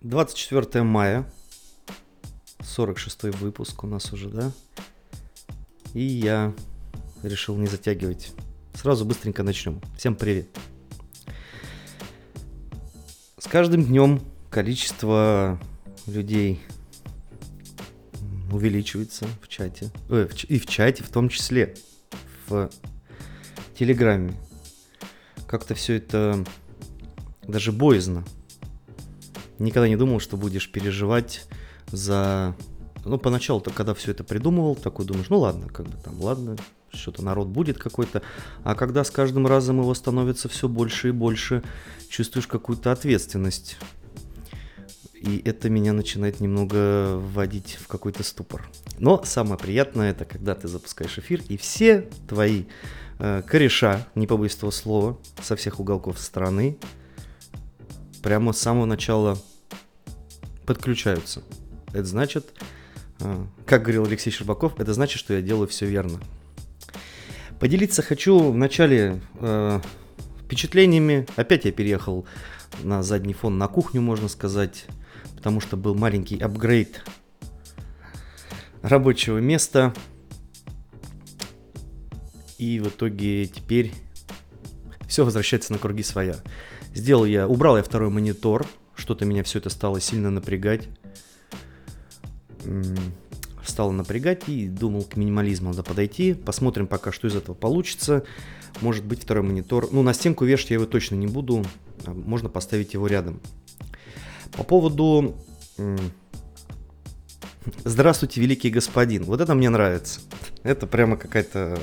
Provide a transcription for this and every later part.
24 мая, 46 выпуск у нас уже, да? И я решил не затягивать. Сразу быстренько начнем. Всем привет. С каждым днем количество людей увеличивается в чате. Э, в, и в чате в том числе. В Телеграме. Как-то все это даже боязно никогда не думал, что будешь переживать за... Ну, поначалу-то, когда все это придумывал, такой думаешь, ну ладно, как бы там, ладно, что-то народ будет какой-то. А когда с каждым разом его становится все больше и больше, чувствуешь какую-то ответственность. И это меня начинает немного вводить в какой-то ступор. Но самое приятное это когда ты запускаешь эфир, и все твои э, кореша, не побоюсь этого слова, со всех уголков страны, прямо с самого начала подключаются. Это значит, э, как говорил Алексей Щербаков, это значит, что я делаю все верно. Поделиться хочу вначале э, впечатлениями. Опять я переехал на задний фон, на кухню, можно сказать, потому что был маленький апгрейд рабочего места. И в итоге теперь все возвращается на круги своя. Сделал я, убрал я второй монитор, что-то меня все это стало сильно напрягать. Стало напрягать и думал к минимализму надо подойти. Посмотрим пока, что из этого получится. Может быть второй монитор. Ну, на стенку вешать я его точно не буду. А можно поставить его рядом. По поводу... Здравствуйте, великий господин. Вот это мне нравится. Это прямо какая-то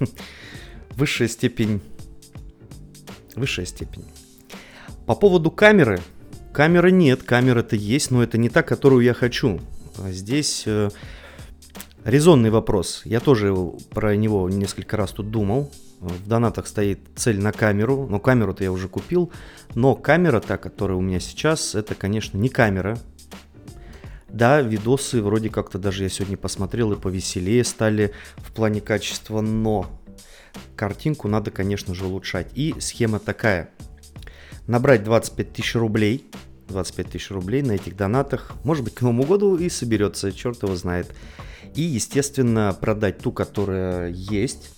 э, высшая степень... Высшая степень по поводу камеры. Камеры нет, камера-то есть, но это не та, которую я хочу. А здесь э, резонный вопрос. Я тоже про него несколько раз тут думал. В донатах стоит цель на камеру, но камеру-то я уже купил. Но камера та, которая у меня сейчас, это, конечно, не камера. Да, видосы вроде как-то даже я сегодня посмотрел и повеселее стали в плане качества, но картинку надо, конечно же, улучшать. И схема такая – набрать 25 тысяч рублей, 25 тысяч рублей на этих донатах, может быть, к Новому году и соберется, черт его знает. И, естественно, продать ту, которая есть,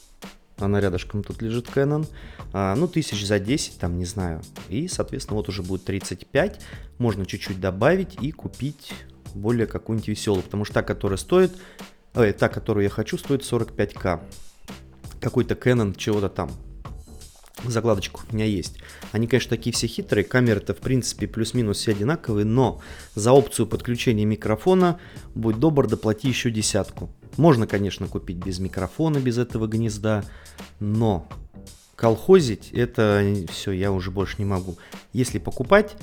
она рядышком тут лежит Canon, а, ну, тысяч за 10, там, не знаю. И, соответственно, вот уже будет 35, можно чуть-чуть добавить и купить более какую-нибудь веселую, потому что та, которая стоит, э, та, которую я хочу, стоит 45к. Какой-то Canon чего-то там, закладочку у меня есть. Они, конечно, такие все хитрые, камеры-то в принципе плюс-минус все одинаковые, но за опцию подключения микрофона, будь добр, доплати еще десятку. Можно, конечно, купить без микрофона, без этого гнезда, но колхозить это все, я уже больше не могу. Если покупать,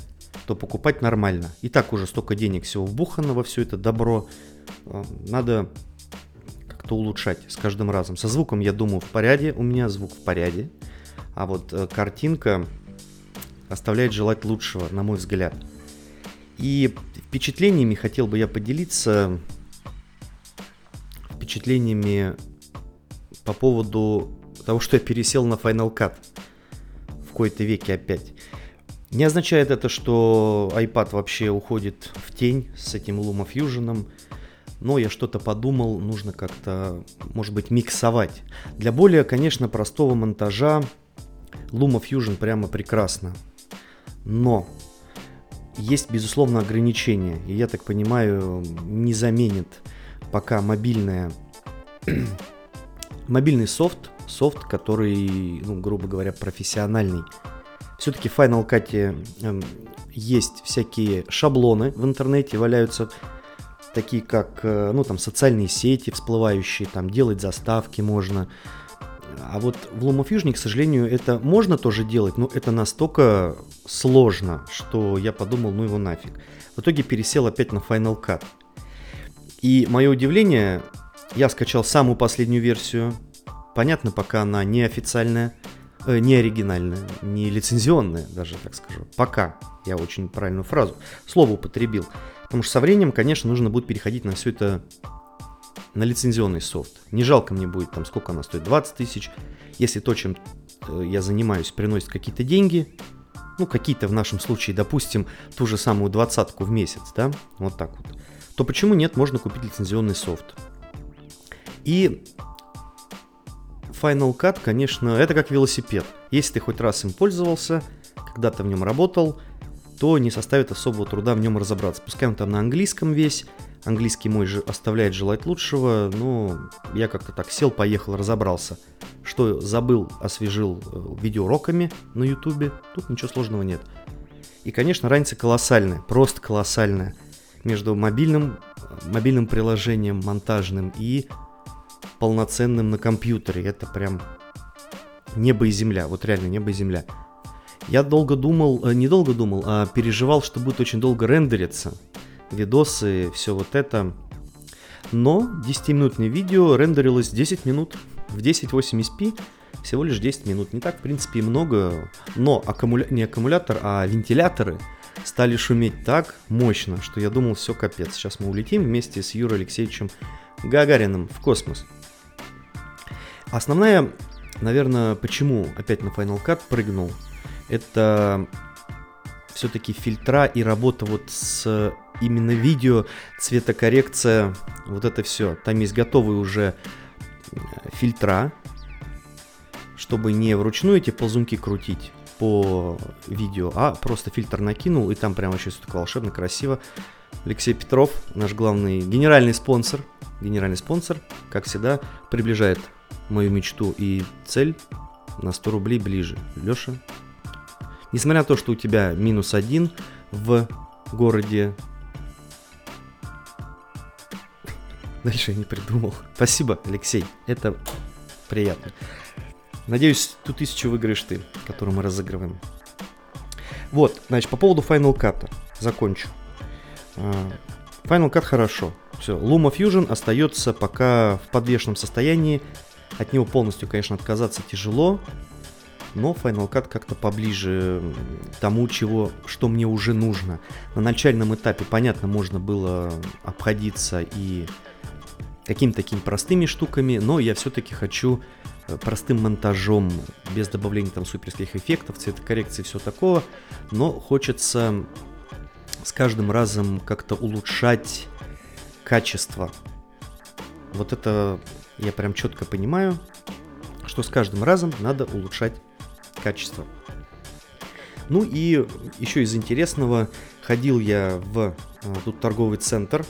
то покупать нормально. И так уже столько денег всего вбухано во все это добро. А, надо как-то улучшать с каждым разом. Со звуком, я думаю, в порядке. У меня звук в порядке а вот э, картинка оставляет желать лучшего, на мой взгляд. И впечатлениями хотел бы я поделиться впечатлениями по поводу того, что я пересел на Final Cut в кои-то веке опять. Не означает это, что iPad вообще уходит в тень с этим LumaFusion, но я что-то подумал, нужно как-то, может быть, миксовать. Для более, конечно, простого монтажа Luma Fusion прямо прекрасно. Но есть, безусловно, ограничения. И я так понимаю, не заменит пока мобильная, мобильный софт, софт, который, ну, грубо говоря, профессиональный. Все-таки в Final Cut э, есть всякие шаблоны в интернете, валяются такие как, э, ну, там, социальные сети всплывающие, там, делать заставки можно, а вот в LumaFusion, к сожалению, это можно тоже делать, но это настолько сложно, что я подумал, ну его нафиг. В итоге пересел опять на Final Cut. И мое удивление, я скачал самую последнюю версию. Понятно, пока она не официальная, э, не оригинальная, не лицензионная, даже так скажу. Пока. Я очень правильную фразу, слово употребил. Потому что со временем, конечно, нужно будет переходить на все это на лицензионный софт. Не жалко мне будет, там, сколько она стоит, 20 тысяч. Если то, чем э, я занимаюсь, приносит какие-то деньги, ну, какие-то в нашем случае, допустим, ту же самую двадцатку в месяц, да, вот так вот, то почему нет, можно купить лицензионный софт. И Final Cut, конечно, это как велосипед. Если ты хоть раз им пользовался, когда-то в нем работал, то не составит особого труда в нем разобраться. Пускай он там на английском весь, английский мой же оставляет желать лучшего, но я как-то так сел, поехал, разобрался. Что забыл, освежил э, видеоуроками на ютубе, тут ничего сложного нет. И, конечно, разница колоссальная, просто колоссальная между мобильным, мобильным приложением монтажным и полноценным на компьютере. Это прям небо и земля, вот реально небо и земля. Я долго думал, э, не долго думал, а переживал, что будет очень долго рендериться. Видосы, все вот это. Но 10-минутное видео рендерилось 10 минут в 1080p, всего лишь 10 минут. Не так, в принципе, и много, но аккумуля... не аккумулятор, а вентиляторы стали шуметь так мощно, что я думал, все капец. Сейчас мы улетим вместе с Юрой Алексеевичем Гагариным в космос. Основная, наверное, почему опять на Final Cut прыгнул – это все-таки фильтра и работа вот с именно видео, цветокоррекция, вот это все. Там есть готовые уже э, фильтра, чтобы не вручную эти ползунки крутить по видео, а просто фильтр накинул, и там прям вообще все такое волшебно, красиво. Алексей Петров, наш главный генеральный спонсор, генеральный спонсор, как всегда, приближает мою мечту и цель на 100 рублей ближе. Леша, Несмотря на то, что у тебя минус один в городе... Дальше я не придумал. Спасибо, Алексей. Это приятно. Надеюсь, ту тысячу выиграешь ты, которую мы разыгрываем. Вот, значит, по поводу Final Cut. Закончу. А, Final Cut хорошо. Все, Luma Fusion остается пока в подвешенном состоянии. От него полностью, конечно, отказаться тяжело но Final Cut как-то поближе тому, чего, что мне уже нужно. На начальном этапе, понятно, можно было обходиться и какими-то такими простыми штуками, но я все-таки хочу э, простым монтажом, без добавления там суперских эффектов, цветокоррекции и всего такого, но хочется с каждым разом как-то улучшать качество. Вот это я прям четко понимаю, что с каждым разом надо улучшать качество. Ну и еще из интересного, ходил я в а, тут торговый центр,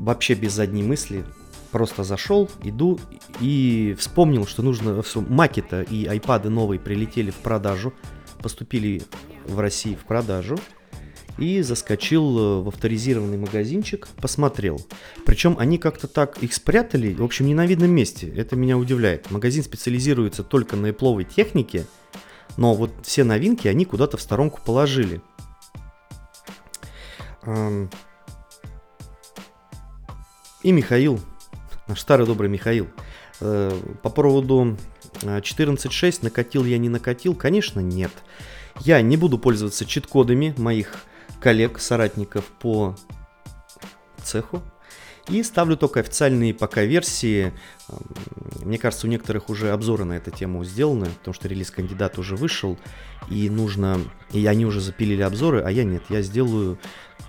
вообще без задней мысли, просто зашел, иду и вспомнил, что нужно все, маки-то и айпады новые прилетели в продажу, поступили в России в продажу, и заскочил э, в авторизированный магазинчик, посмотрел. Причем они как-то так их спрятали, в общем, не на месте. Это меня удивляет. Магазин специализируется только на Apple технике, но вот все новинки они куда-то в сторонку положили. И Михаил, наш старый добрый Михаил, э, по поводу 14.6 накатил я не накатил, конечно нет. Я не буду пользоваться чит-кодами моих коллег, соратников по цеху. И ставлю только официальные пока версии. Мне кажется, у некоторых уже обзоры на эту тему сделаны, потому что релиз кандидат уже вышел, и нужно... И они уже запилили обзоры, а я нет. Я сделаю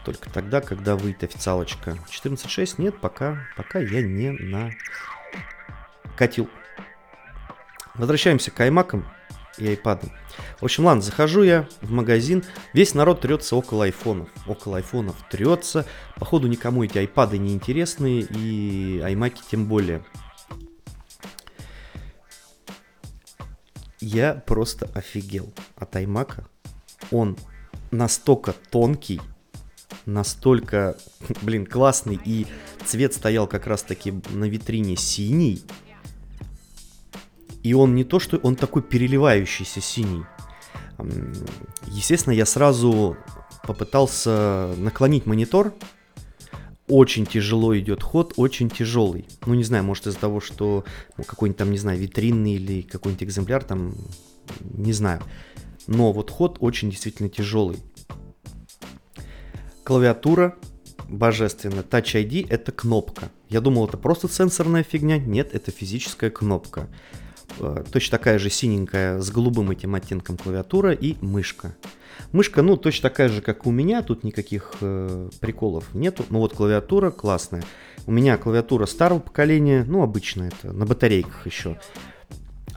только тогда, когда выйдет официалочка. 14.6 нет, пока, пока я не накатил. Возвращаемся к iMac и iPad. В общем, ладно, захожу я в магазин, весь народ трется около айфонов. Около айфонов трется. Походу никому эти айпады не интересны и аймаки тем более. Я просто офигел от аймака. Он настолько тонкий, настолько, блин, классный, и цвет стоял как раз таки на витрине синий, и он не то, что он такой переливающийся синий. Естественно, я сразу попытался наклонить монитор. Очень тяжело идет ход, очень тяжелый. Ну, не знаю, может из-за того, что ну, какой-нибудь там, не знаю, витринный или какой-нибудь экземпляр там, не знаю. Но вот ход очень действительно тяжелый. Клавиатура божественно. Touch ID это кнопка. Я думал, это просто сенсорная фигня. Нет, это физическая кнопка. Э, точно такая же синенькая с голубым этим оттенком клавиатура и мышка. Мышка, ну, точно такая же, как у меня, тут никаких э, приколов нету. Но вот клавиатура классная. У меня клавиатура старого поколения, ну, обычная, это на батарейках еще.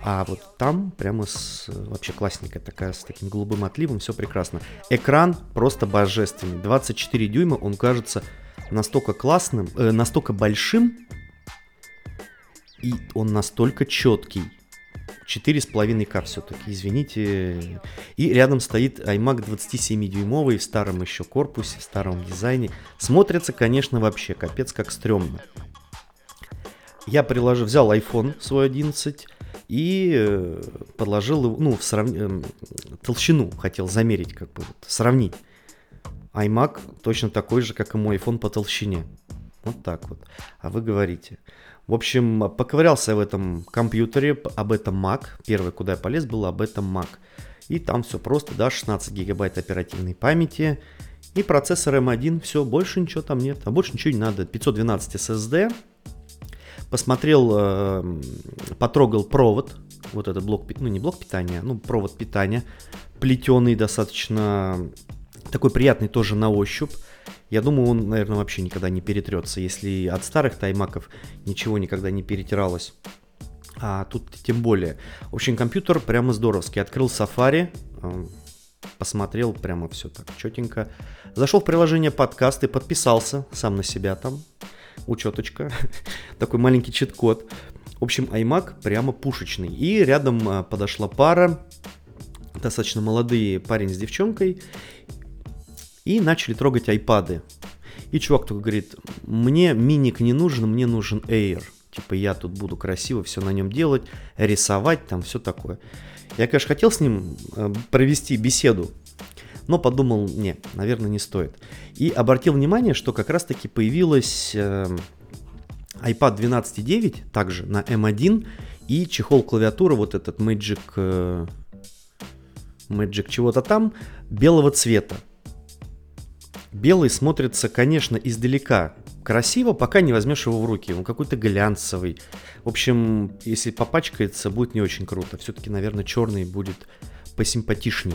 А вот там прямо с вообще классненькая такая, с таким голубым отливом, все прекрасно. Экран просто божественный. 24 дюйма, он кажется настолько классным, э, настолько большим, и он настолько четкий. 4,5К все-таки, извините. И рядом стоит iMac 27-дюймовый в старом еще корпусе, в старом дизайне. Смотрится, конечно, вообще капец как стрёмно. Я приложил, взял iPhone свой 11 и э, подложил ну, в срав... Эм, толщину хотел замерить, как бы вот, сравнить. iMac точно такой же, как и мой iPhone по толщине. Вот так вот. А вы говорите. В общем, поковырялся в этом компьютере, об этом Mac. Первый, куда я полез, был об этом Mac. И там все просто, да, 16 гигабайт оперативной памяти. И процессор M1, все, больше ничего там нет. А больше ничего не надо. 512 SSD. Посмотрел, э, потрогал провод. Вот этот блок, ну не блок питания, ну провод питания. Плетеный достаточно, такой приятный тоже на ощупь. Я думаю, он, наверное, вообще никогда не перетрется, если от старых таймаков ничего никогда не перетиралось. А тут тем более. В общем, компьютер прямо здоровский. Открыл Safari, посмотрел прямо все так четенько. Зашел в приложение подкаст и подписался сам на себя там. Учеточка. Такой маленький чит-код. В общем, iMac прямо пушечный. И рядом э, подошла пара, достаточно молодые парень с девчонкой и начали трогать айпады. И чувак только говорит, мне миник не нужен, мне нужен Air. Типа я тут буду красиво все на нем делать, рисовать, там все такое. Я, конечно, хотел с ним э, провести беседу, но подумал, не, наверное, не стоит. И обратил внимание, что как раз-таки появилась э, iPad 12.9, также на M1, и чехол клавиатуры, вот этот Magic, э, Magic чего-то там, белого цвета. Белый смотрится, конечно, издалека красиво, пока не возьмешь его в руки. Он какой-то глянцевый. В общем, если попачкается, будет не очень круто. Все-таки, наверное, черный будет посимпатичней.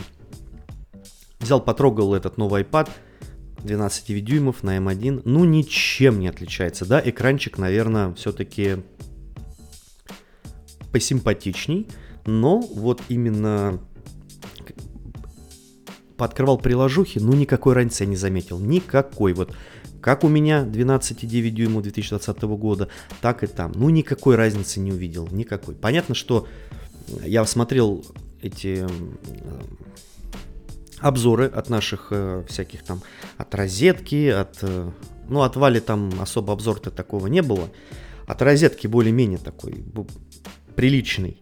Взял, потрогал этот новый iPad. 12 дюймов на M1. Ну, ничем не отличается, да? Экранчик, наверное, все-таки посимпатичней. Но вот именно пооткрывал приложухи, ну никакой разницы я не заметил. Никакой. Вот как у меня 12,9 дюйма 2020 года, так и там. Ну никакой разницы не увидел. Никакой. Понятно, что я смотрел эти обзоры от наших э, всяких там, от розетки, от... Э, ну, от Вали там особо обзор-то такого не было. От розетки более-менее такой приличный.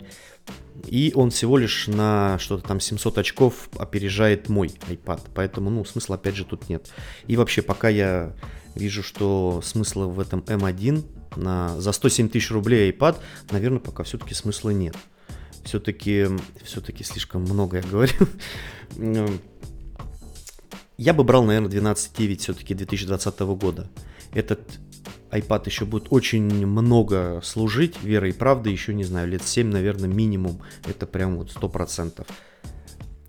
И он всего лишь на что-то там 700 очков опережает мой iPad. Поэтому, ну, смысла опять же тут нет. И вообще, пока я вижу, что смысла в этом M1 на, за 107 тысяч рублей iPad, наверное, пока все-таки смысла нет. Все-таки, все-таки слишком много я говорю. Я бы брал, наверное, 12.9 все-таки 2020 года. Этот iPad еще будет очень много служить, верой и правдой, еще, не знаю, лет 7, наверное, минимум, это прям вот 100%.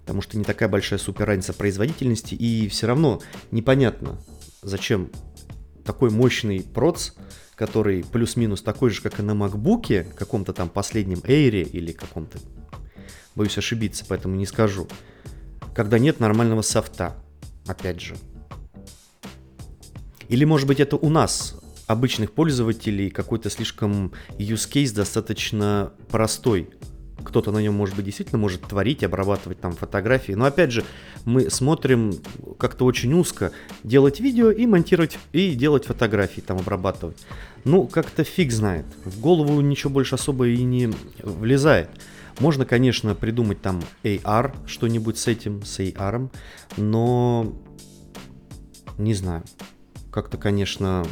Потому что не такая большая супер разница производительности, и все равно непонятно, зачем такой мощный проц, который плюс-минус такой же, как и на макбуке, каком-то там последнем Air или каком-то, боюсь ошибиться, поэтому не скажу, когда нет нормального софта, опять же. Или, может быть, это у нас обычных пользователей какой-то слишком use case достаточно простой. Кто-то на нем, может быть, действительно может творить, обрабатывать там фотографии. Но опять же, мы смотрим как-то очень узко. Делать видео и монтировать, и делать фотографии, там обрабатывать. Ну, как-то фиг знает. В голову ничего больше особо и не влезает. Можно, конечно, придумать там AR, что-нибудь с этим, с AR, но не знаю. Как-то, конечно,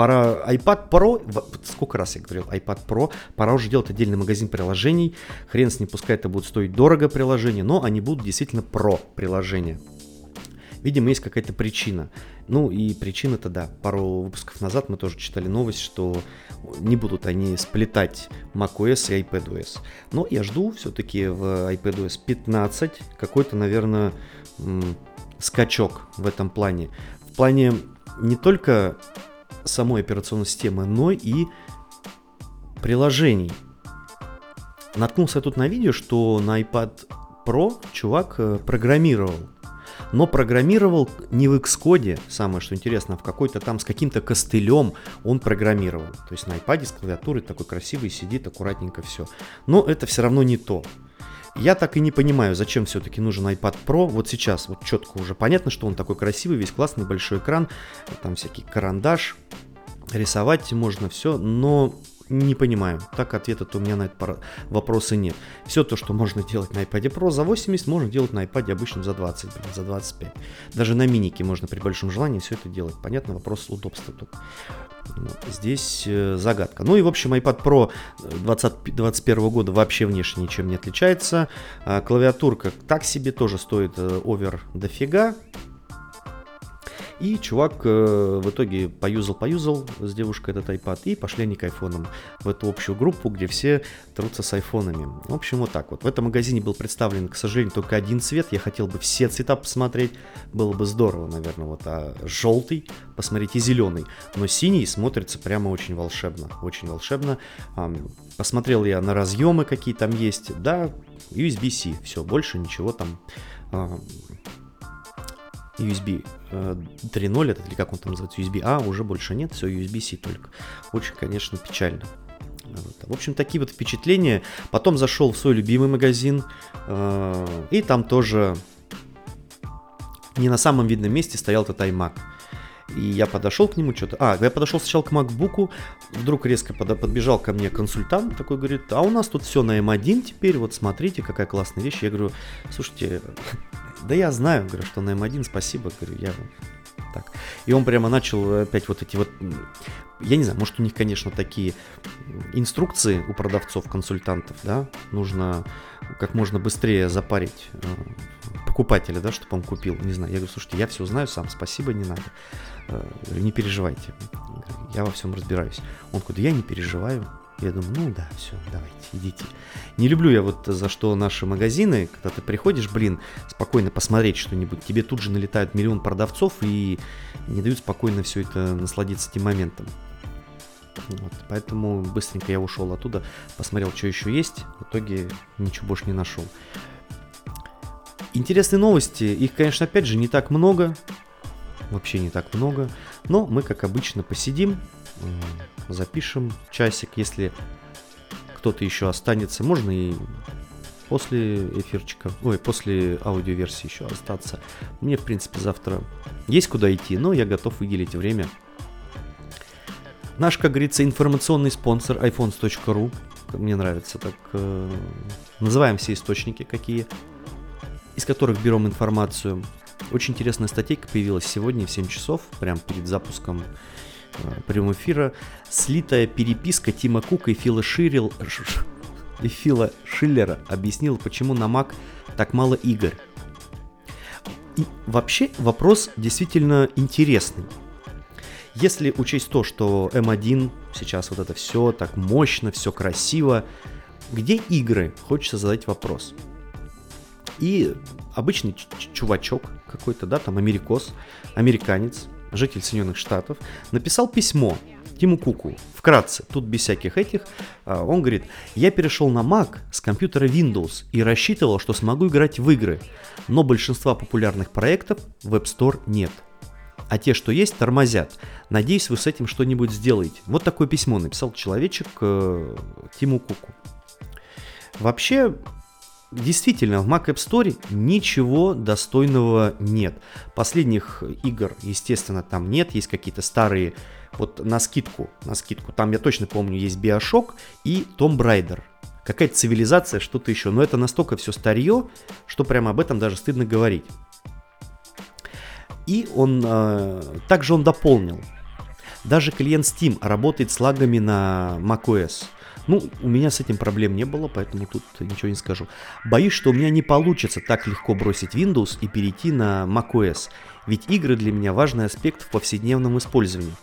Пора iPad Pro, сколько раз я говорил, iPad Pro, пора уже делать отдельный магазин приложений. Хрен с ним, пускай это будет стоить дорого приложение, но они будут действительно про приложения. Видимо, есть какая-то причина. Ну и причина-то да, пару выпусков назад мы тоже читали новость, что не будут они сплетать macOS и iPadOS. Но я жду все-таки в iPadOS 15 какой-то, наверное, скачок в этом плане. В плане не только самой операционной системы, но и приложений. Наткнулся тут на видео, что на iPad Pro чувак э, программировал. Но программировал не в Xcode, самое что интересно, а в какой-то там с каким-то костылем он программировал. То есть на iPad с клавиатурой такой красивый сидит, аккуратненько все. Но это все равно не то. Я так и не понимаю, зачем все-таки нужен iPad Pro. Вот сейчас вот четко уже понятно, что он такой красивый, весь классный, большой экран, там всякий карандаш, рисовать можно все, но не понимаю. Так ответа-то у меня на этот вопросы нет. Все то, что можно делать на iPad Pro за 80, можно делать на iPad обычном за 20, блин, за 25. Даже на минике можно при большом желании все это делать. Понятно, вопрос удобства только. Здесь э, загадка. Ну и, в общем, iPad Pro 2021 года вообще внешне ничем не отличается. А, клавиатурка так себе тоже стоит э, овер дофига. И чувак э, в итоге поюзал-поюзал с девушкой этот iPad и пошли они к айфонам в эту общую группу, где все трутся с айфонами. В общем, вот так вот. В этом магазине был представлен, к сожалению, только один цвет. Я хотел бы все цвета посмотреть. Было бы здорово, наверное, вот. А желтый, посмотрите, зеленый. Но синий смотрится прямо очень волшебно. Очень волшебно. Посмотрел я на разъемы, какие там есть. Да, USB-C. Все, больше ничего там USB 3.0, э, это или как он там называется, USB-A уже больше нет, все USB-C только. Очень, конечно, печально. В общем, такие вот впечатления. Потом зашел в свой любимый магазин, э, и там тоже не на самом видном месте стоял этот iMac. И я подошел к нему, что-то... А, я подошел сначала к MacBook, вдруг резко под... подбежал ко мне консультант, такой говорит, а у нас тут все на M1 теперь, вот смотрите, какая классная вещь. Я говорю, слушайте, да я знаю, говорю, что на М1, спасибо, говорю, я так. И он прямо начал опять вот эти вот, я не знаю, может у них, конечно, такие инструкции у продавцов, консультантов, да, нужно как можно быстрее запарить э, покупателя, да, чтобы он купил, не знаю. Я говорю, слушайте, я все знаю сам, спасибо, не надо. Э, не переживайте, я во всем разбираюсь. Он говорит, я не переживаю, я думаю, ну да, все, давайте, идите. Не люблю я вот за что наши магазины, когда ты приходишь, блин, спокойно посмотреть что-нибудь, тебе тут же налетают миллион продавцов и не дают спокойно все это насладиться этим моментом. Вот, поэтому быстренько я ушел оттуда, посмотрел, что еще есть, в итоге ничего больше не нашел. Интересные новости, их, конечно, опять же не так много, вообще не так много, но мы, как обычно, посидим, запишем часик, если кто-то еще останется, можно и после эфирчика, ой, после аудиоверсии еще остаться. Мне, в принципе, завтра есть куда идти, но я готов выделить время. Наш, как говорится, информационный спонсор iPhones.ru, мне нравится так, э, называем все источники какие, из которых берем информацию. Очень интересная статейка появилась сегодня в 7 часов, прямо перед запуском прямого эфира слитая переписка Тима Кука и Фила Ширил и Фила Шиллера объяснила, почему на Mac так мало игр. И вообще вопрос действительно интересный. Если учесть то, что M1 сейчас вот это все так мощно, все красиво, где игры? Хочется задать вопрос. И обычный чувачок какой-то, да, там америкос, американец, житель Соединенных Штатов, написал письмо Тиму Куку. Вкратце, тут без всяких этих. А, он говорит, я перешел на Mac с компьютера Windows и рассчитывал, что смогу играть в игры, но большинства популярных проектов в App Store нет. А те, что есть, тормозят. Надеюсь, вы с этим что-нибудь сделаете. Вот такое письмо написал человечек э, Тиму Куку. Вообще, Действительно, в Mac App Store ничего достойного нет. Последних игр, естественно, там нет. Есть какие-то старые, вот на скидку, на скидку. Там, я точно помню, есть Bioshock и Tomb Raider. Какая-то цивилизация, что-то еще. Но это настолько все старье, что прямо об этом даже стыдно говорить. И он, э, также он дополнил. Даже клиент Steam работает с лагами на macOS. Ну, у меня с этим проблем не было, поэтому тут ничего не скажу. Боюсь, что у меня не получится так легко бросить Windows и перейти на macOS, ведь игры для меня важный аспект в повседневном использовании.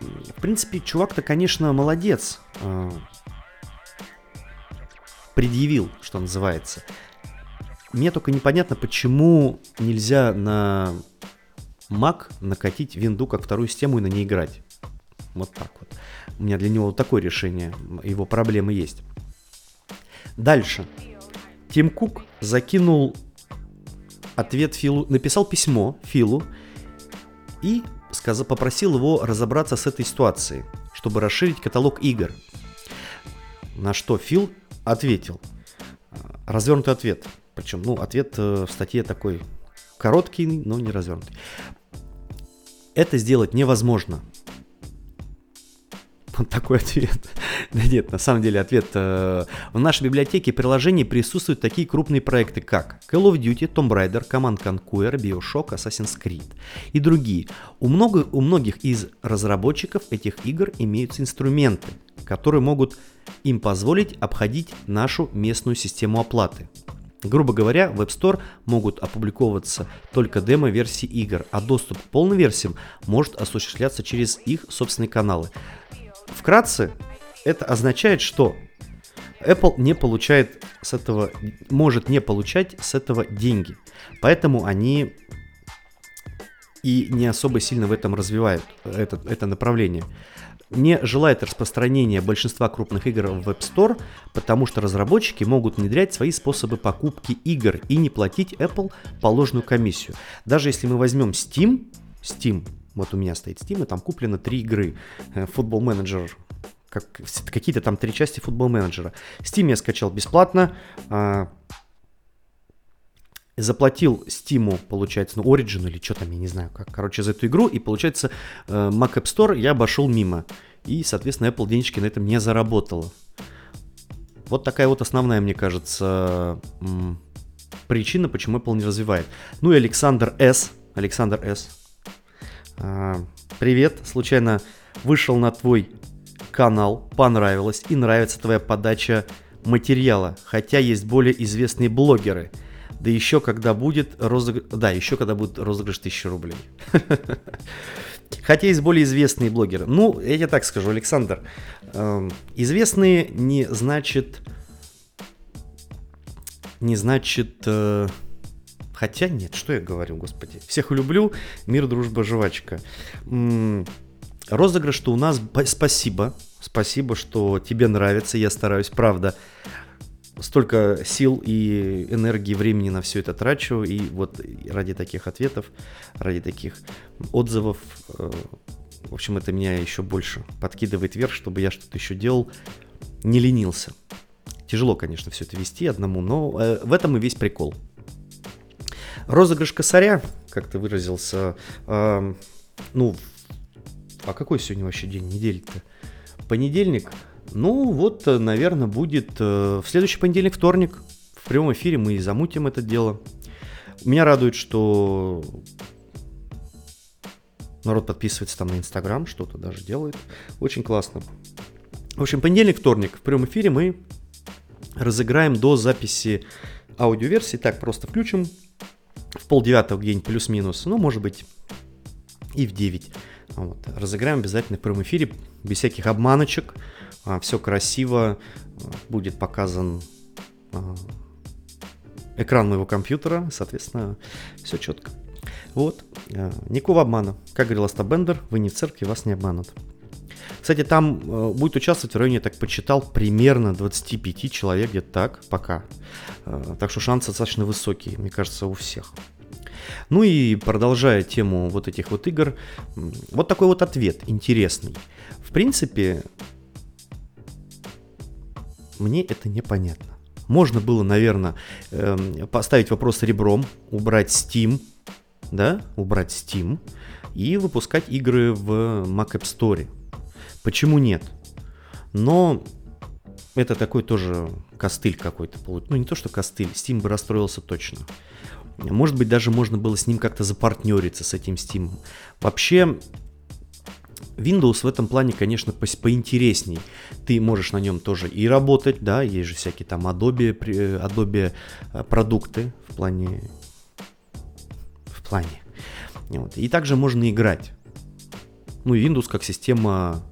В принципе, чувак-то, конечно, молодец. А, предъявил, что называется. Мне только непонятно, почему нельзя на Mac накатить винду как вторую систему и на ней играть. Вот так вот. У меня для него такое решение, его проблемы есть. Дальше. Тим Кук закинул ответ Филу, написал письмо Филу и сказал, попросил его разобраться с этой ситуацией, чтобы расширить каталог игр. На что Фил ответил. Развернутый ответ. Причем, ну, ответ э, в статье такой короткий, но не развернутый. Это сделать невозможно. Вот такой ответ. да нет, на самом деле ответ. Э, в нашей библиотеке приложений присутствуют такие крупные проекты, как Call of Duty, Tomb Raider, Command Conquer, Bioshock, Assassin's Creed и другие. У, много, у многих из разработчиков этих игр имеются инструменты, которые могут им позволить обходить нашу местную систему оплаты. Грубо говоря, в App Store могут опубликовываться только демо-версии игр, а доступ к полным версиям может осуществляться через их собственные каналы. Вкратце, это означает, что Apple не получает с этого, может не получать с этого деньги. Поэтому они и не особо сильно в этом развивают это, это направление. Не желает распространения большинства крупных игр в App Store, потому что разработчики могут внедрять свои способы покупки игр и не платить Apple положенную комиссию. Даже если мы возьмем Steam, Steam, вот у меня стоит Steam, и там куплено три игры. Футбол э, менеджер как, какие-то там три части футбол менеджера. Steam я скачал бесплатно. А, заплатил Steam, получается, ну, Origin или что там, я не знаю, как, короче, за эту игру, и, получается, э, Mac App Store я обошел мимо. И, соответственно, Apple денежки на этом не заработала. Вот такая вот основная, мне кажется, причина, почему Apple не развивает. Ну и Александр С. Александр С. А, привет, случайно вышел на твой канал, понравилось и нравится твоя подача материала, хотя есть более известные блогеры. Да еще когда будет розыгрыш... Да, еще когда будет розыгрыш 1000 рублей. Хотя есть более известные блогеры. Ну, я тебе так скажу, Александр. Эм, известные не значит... Не значит... Хотя нет, что я говорю, господи. Всех люблю. Мир, дружба, жвачка. Розыгрыш-то у нас спасибо. Спасибо, что тебе нравится. Я стараюсь, правда. Столько сил и энергии, времени на все это трачу. И вот ради таких ответов, ради таких отзывов, э, в общем, это меня еще больше подкидывает вверх, чтобы я что-то еще делал, не ленился. Тяжело, конечно, все это вести одному, но э, в этом и весь прикол. Розыгрыш косаря, как ты выразился, э, ну, а какой сегодня вообще день недели-то? Понедельник? Ну, вот, наверное, будет э, в следующий понедельник, вторник. В прямом эфире мы и замутим это дело. Меня радует, что народ подписывается там на Инстаграм, что-то даже делает. Очень классно. В общем, понедельник, вторник. В прямом эфире мы разыграем до записи аудиоверсии. Так, просто включим в полдевятого где-нибудь плюс-минус. Ну, может быть, и в 9. Вот. Разыграем обязательно в прямом эфире, без всяких обманочек. А, все красиво. Будет показан а, экран моего компьютера. Соответственно, все четко. Вот. А, никакого обмана. Как говорил Остап Бендер, вы не в церкви, вас не обманут. Кстати, там э, будет участвовать в районе, я так почитал, примерно 25 человек, где-то так, пока. Э, так что шансы достаточно высокие, мне кажется, у всех. Ну и продолжая тему вот этих вот игр, вот такой вот ответ интересный. В принципе, мне это непонятно. Можно было, наверное, эм, поставить вопрос ребром, убрать Steam, да, убрать Steam и выпускать игры в Mac App Store. Почему нет? Но это такой тоже костыль какой-то. Ну, не то, что костыль, Steam бы расстроился точно. Может быть, даже можно было с ним как-то запартнериться, с этим Steam. Вообще, Windows в этом плане, конечно, по поинтересней. Ты можешь на нем тоже и работать, да, есть же всякие там Adobe, Adobe э, продукты в плане... В плане. Вот. И также можно играть. Ну, Windows как система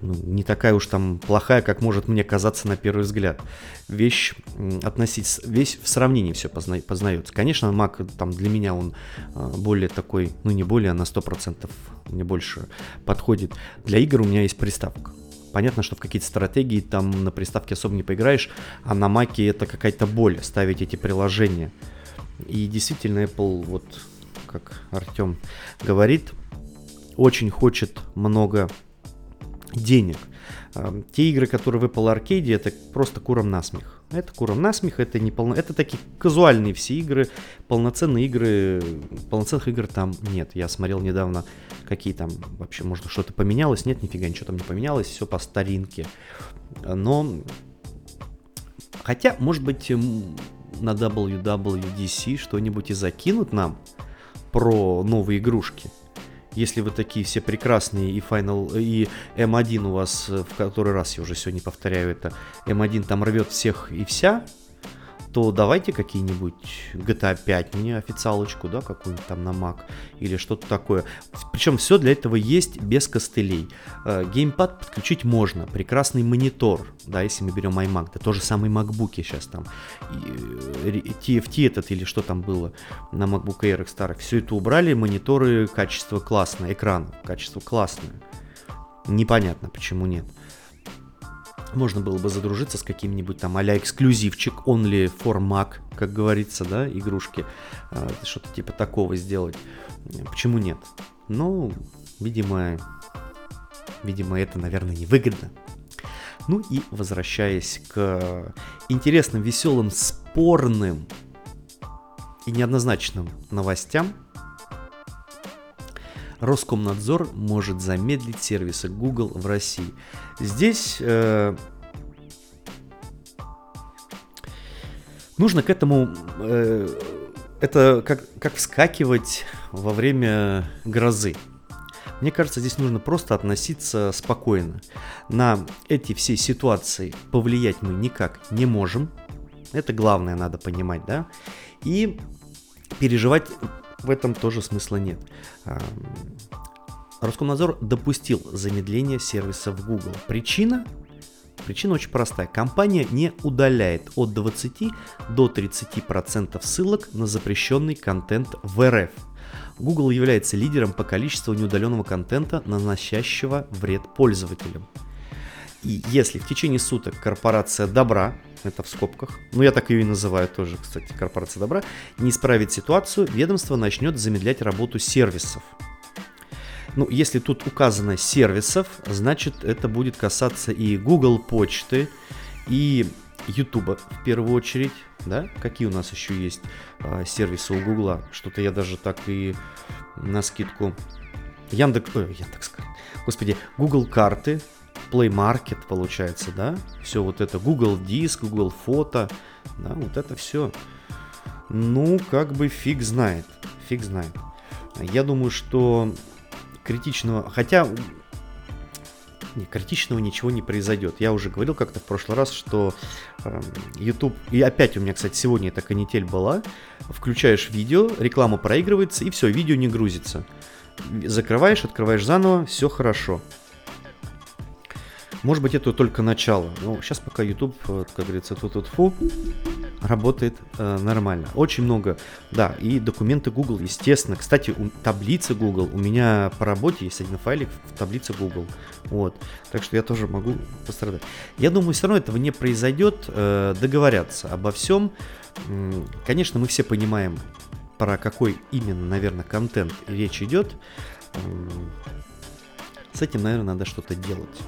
ну, не такая уж там плохая, как может мне казаться на первый взгляд. Вещь относить, весь в сравнении все позна, познается. Конечно, Mac там для меня он а, более такой, ну не более, а на 100% мне больше подходит. Для игр у меня есть приставка. Понятно, что в какие-то стратегии там на приставке особо не поиграешь, а на Маке это какая-то боль ставить эти приложения. И действительно Apple, вот как Артем говорит, очень хочет много денег. Те игры, которые в Apple Arcade, это просто куром насмех. Это куром насмех, это не полно... Это такие казуальные все игры, полноценные игры, полноценных игр там нет. Я смотрел недавно, какие там вообще, может, что-то поменялось. Нет, нифига, ничего там не поменялось, все по старинке. Но, хотя, может быть, на WWDC что-нибудь и закинут нам про новые игрушки если вы такие все прекрасные и Final, и M1 у вас, э, в который раз я уже сегодня повторяю это, M1 там рвет всех и вся, то давайте какие-нибудь GTA 5 мне официалочку, да, какую-нибудь там на Mac или что-то такое. Причем все для этого есть без костылей. Э, геймпад подключить можно, прекрасный монитор, да, если мы берем iMac, да, то же самый MacBook сейчас там, TFT э, этот или что там было на MacBook Air старых, все это убрали, мониторы, качество классное, экран, качество классное. Непонятно, почему нет. Можно было бы задружиться с каким-нибудь там а эксклюзивчик, only for Mac, как говорится, да, игрушки. А, что-то типа такого сделать. Почему нет? Ну, видимо, видимо, это, наверное, невыгодно. Ну и возвращаясь к интересным, веселым, спорным и неоднозначным новостям, Роскомнадзор может замедлить сервисы Google в России. Здесь э, нужно к этому... Э, это как, как вскакивать во время грозы. Мне кажется, здесь нужно просто относиться спокойно. На эти все ситуации повлиять мы никак не можем. Это главное надо понимать, да? И переживать в этом тоже смысла нет. Роскомнадзор допустил замедление сервисов Google. Причина? Причина очень простая. Компания не удаляет от 20 до 30% ссылок на запрещенный контент в РФ. Google является лидером по количеству неудаленного контента, наносящего вред пользователям. И если в течение суток корпорация добра, это в скобках, ну я так ее и называю тоже, кстати, корпорация добра, не исправит ситуацию, ведомство начнет замедлять работу сервисов. Ну, если тут указано сервисов, значит это будет касаться и Google почты, и YouTube в первую очередь, да? Какие у нас еще есть э, сервисы у Google? Что-то я даже так и на скидку Яндекс, ой, Яндекс, господи, Google карты, Play Market получается, да? Все вот это Google Диск, Google Фото, да, вот это все. Ну, как бы фиг знает, фиг знает. Я думаю, что критичного, хотя не, критичного ничего не произойдет. Я уже говорил как-то в прошлый раз, что э, YouTube, и опять у меня, кстати, сегодня эта канитель была, включаешь видео, реклама проигрывается, и все, видео не грузится. Закрываешь, открываешь заново, все хорошо. Может быть, это только начало. Но сейчас пока YouTube, как говорится, тут тут работает э, нормально. Очень много, да, и документы Google, естественно. Кстати, у, таблицы Google, у меня по работе есть один файлик в таблице Google. Вот, так что я тоже могу пострадать. Я думаю, все равно этого не произойдет, э, договорятся обо всем. Конечно, мы все понимаем, про какой именно, наверное, контент речь идет. С этим, наверное, надо что-то делать.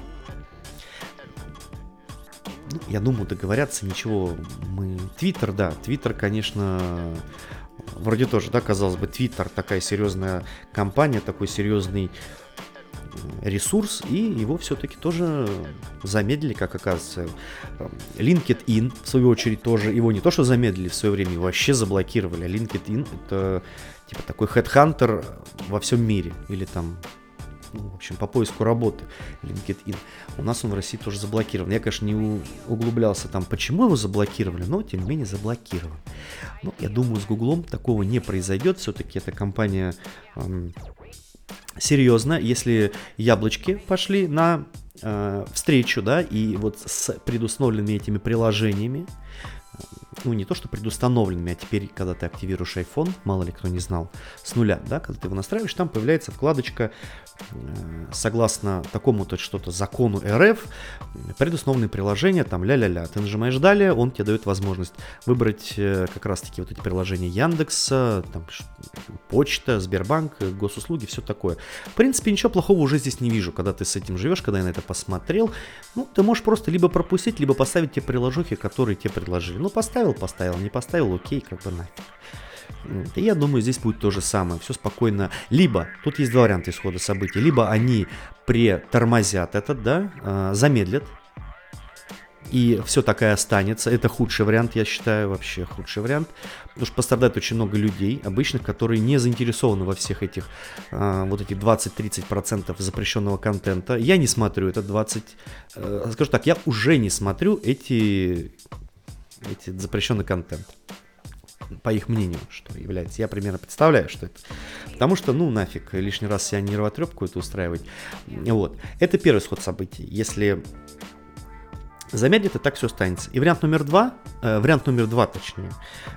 Ну, я думаю, договорятся, ничего мы... Твиттер, да, Твиттер, конечно, вроде тоже, да, казалось бы, Твиттер такая серьезная компания, такой серьезный ресурс, и его все-таки тоже замедлили, как оказывается. LinkedIn, в свою очередь, тоже его не то что замедлили в свое время, его вообще заблокировали. А LinkedIn это типа такой headhunter во всем мире, или там ну, в общем, по поиску работы LinkedIn. У нас он в России тоже заблокирован. Я, конечно, не углублялся там, почему его заблокировали, но, тем не менее, заблокирован. Ну, я думаю, с Гуглом такого не произойдет. Все-таки эта компания эм, серьезно, если яблочки пошли на э, встречу, да, и вот с предустановленными этими приложениями, ну не то что предустановленными, а теперь, когда ты активируешь iPhone, мало ли кто не знал, с нуля, да, когда ты его настраиваешь, там появляется вкладочка Э, согласно такому-то что-то закону РФ, предустановленные приложения, там ля-ля-ля. Ты нажимаешь далее, он тебе дает возможность выбрать э, как раз-таки вот эти приложения Яндекса, там, почта, Сбербанк, госуслуги, все такое. В принципе, ничего плохого уже здесь не вижу, когда ты с этим живешь, когда я на это посмотрел. Ну, ты можешь просто либо пропустить, либо поставить те приложухи, которые тебе предложили. Ну, поставил, поставил, не поставил, окей, как бы нафиг. И я думаю, здесь будет то же самое. Все спокойно. Либо, тут есть два варианта исхода событий. Либо они претормозят этот, да, а, замедлят, и все такая останется. Это худший вариант, я считаю, вообще худший вариант. Потому что пострадает очень много людей, обычных, которые не заинтересованы во всех этих, э, вот этих 20-30% запрещенного контента. Я не смотрю это 20, э, скажу так, я уже не смотрю эти, эти запрещенный контент по их мнению, что является. Я примерно представляю, что это. Потому что, ну, нафиг, лишний раз себя нервотрепку это устраивать. Вот. Это первый сход событий. Если замедлит, и так все останется. И вариант номер два, э, вариант номер два, точнее,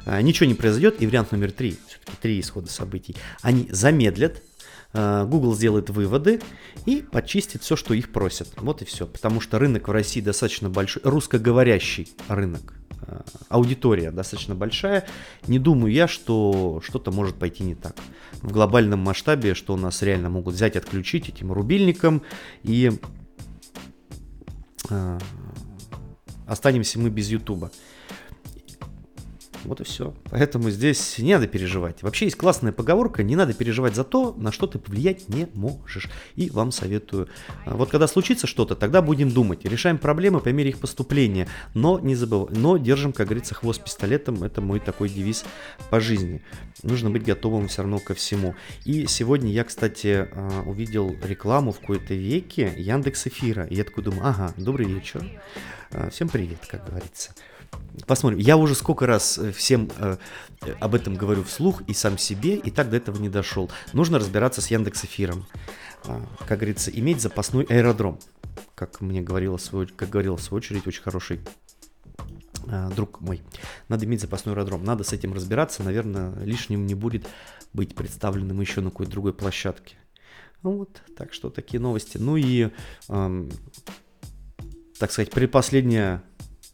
э, ничего не произойдет. И вариант номер три, все-таки три исхода событий, они замедлят, э, Google сделает выводы и почистит все, что их просят. Вот и все. Потому что рынок в России достаточно большой, русскоговорящий рынок аудитория достаточно большая. Не думаю я, что что-то может пойти не так. В глобальном масштабе, что нас реально могут взять, отключить этим рубильником и э, останемся мы без Ютуба. Вот и все. Поэтому здесь не надо переживать. Вообще есть классная поговорка, не надо переживать за то, на что ты повлиять не можешь. И вам советую. А вот когда случится что-то, тогда будем думать. Решаем проблемы по мере их поступления. Но не забываем, но держим, как говорится, хвост пистолетом. Это мой такой девиз по жизни. Нужно быть готовым все равно ко всему. И сегодня я, кстати, а, увидел рекламу в какой-то веке Яндекс Эфира. И я такой думаю, ага, добрый вечер. А, всем привет, как говорится. Посмотрим. Я уже сколько раз э, всем э, об этом говорю вслух и сам себе, и так до этого не дошел. Нужно разбираться с Яндекс Эфиром. А, как говорится, иметь запасной аэродром. Как мне говорила, как говорил в свою очередь, очень хороший а, друг мой. Надо иметь запасной аэродром. Надо с этим разбираться. Наверное, лишним не будет быть представленным еще на какой-то другой площадке. Ну вот, так что такие новости. Ну и, эм, так сказать, предпоследняя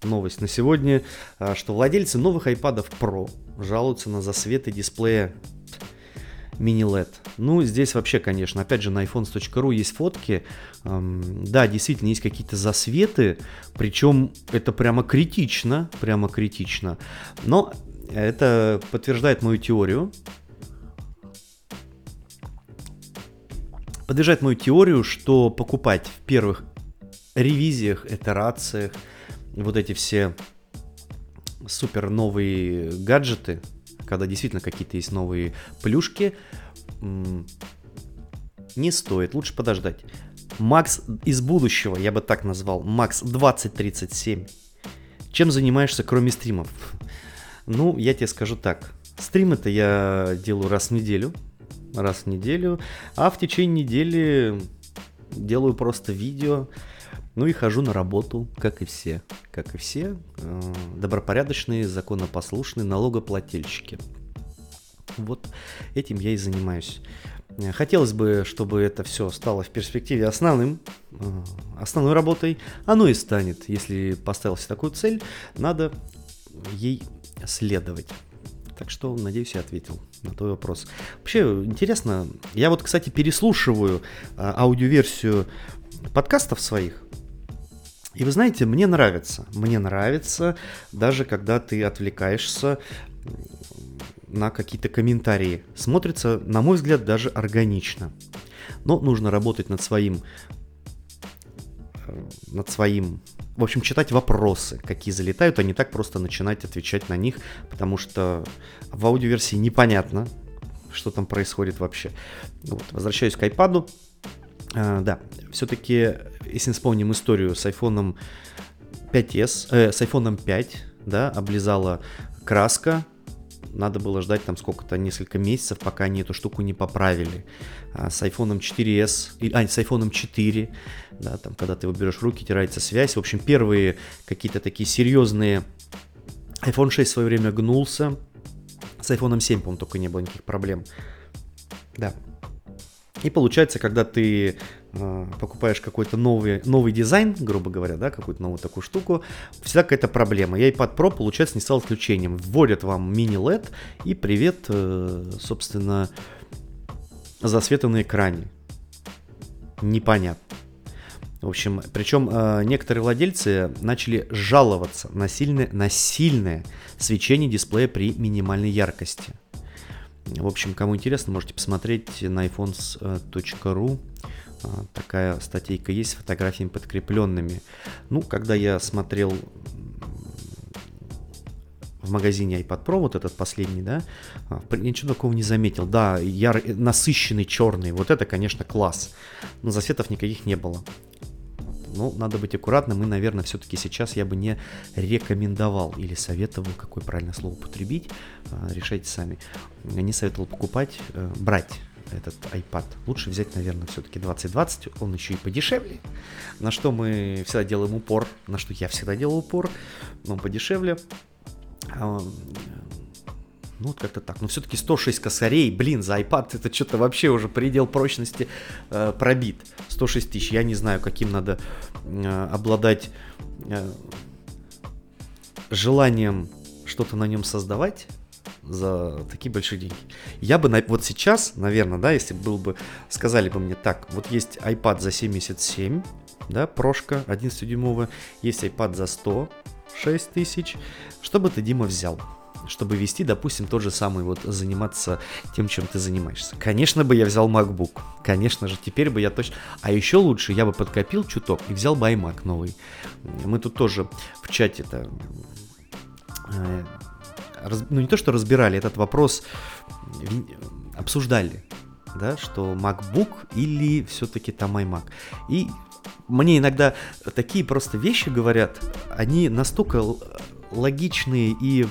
новость на сегодня, а, что владельцы новых iPad Pro жалуются на засветы дисплея мини-LED. Ну, здесь вообще, конечно, опять же, на iPhones.ru есть фотки. Да, действительно, есть какие-то засветы, причем это прямо критично, прямо критично. Но это подтверждает мою теорию. Подтверждает мою теорию, что покупать в первых ревизиях, итерациях, вот эти все супер новые гаджеты, когда действительно какие-то есть новые плюшки, не стоит, лучше подождать. Макс из будущего, я бы так назвал, Макс 2037. Чем занимаешься, кроме стримов? Ну, я тебе скажу так. Стримы-то я делаю раз в неделю. Раз в неделю. А в течение недели делаю просто видео ну и хожу на работу, как и все. Как и все, э, добропорядочные, законопослушные налогоплательщики. Вот этим я и занимаюсь. Э, хотелось бы, чтобы это все стало в перспективе основным, э, основной работой. Оно и станет. Если поставился такую цель, надо ей следовать. Так что, надеюсь, я ответил на твой вопрос. Вообще, интересно, я вот, кстати, переслушиваю аудиоверсию подкастов своих, и вы знаете, мне нравится. Мне нравится, даже когда ты отвлекаешься на какие-то комментарии. Смотрится, на мой взгляд, даже органично. Но нужно работать над своим э, над своим в общем, читать вопросы, какие залетают, а не так просто начинать отвечать на них, потому что в аудиоверсии непонятно, что там происходит вообще. Вот, возвращаюсь к iPad. А, да, все-таки, если вспомним историю с iPhone 5s, э, с iPhone 5, да, облизала краска, надо было ждать там сколько-то, несколько месяцев, пока они эту штуку не поправили. А с iPhone 4s, а, с iPhone 4, да, там, когда ты его берешь в руки, теряется связь. В общем, первые какие-то такие серьезные... iPhone 6 в свое время гнулся, с iPhone 7, по-моему, только не было никаких проблем. Да. И получается, когда ты э, покупаешь какой-то новый, новый дизайн, грубо говоря, да, какую-то новую такую штуку, всегда какая-то проблема. И iPad Pro, получается, не стал исключением. Вводят вам мини-LED и привет, э, собственно, засветы на экране. Непонятно. В общем, причем э, некоторые владельцы начали жаловаться на сильное, на сильное свечение дисплея при минимальной яркости. В общем, кому интересно, можете посмотреть на iPhones.ru. Э, такая статейка есть с фотографиями подкрепленными. Ну, когда я смотрел в магазине iPad Pro, вот этот последний, да, а, ничего такого не заметил. Да, яр... насыщенный черный, вот это, конечно, класс. Но засветов никаких не было. Ну, надо быть аккуратным, и, наверное, все-таки сейчас я бы не рекомендовал или советовал, какое правильное слово употребить, а, решайте сами. Не советовал покупать, э, брать этот iPad. Лучше взять, наверное, все-таки 2020, он еще и подешевле, на что мы всегда делаем упор, на что я всегда делал упор, он подешевле. Ну, вот как-то так. Но все-таки 106 косарей, блин, за iPad это что-то вообще уже предел прочности э, пробит. 106 тысяч. Я не знаю, каким надо э, обладать э, желанием что-то на нем создавать за такие большие деньги. Я бы на, вот сейчас, наверное, да, если был бы, сказали бы мне так, вот есть iPad за 77, да, прошка 11-дюймовая, есть iPad за 106 тысяч, что бы ты, Дима, взял? Чтобы вести, допустим, тот же самый вот заниматься тем, чем ты занимаешься. Конечно бы я взял MacBook, конечно же, теперь бы я точно... А еще лучше я бы подкопил чуток и взял бы iMac новый. Мы тут тоже в чате-то... Э, раз, ну, не то, что разбирали этот вопрос, обсуждали, да, что MacBook или все-таки там iMac. И мне иногда такие просто вещи говорят, они настолько логичные и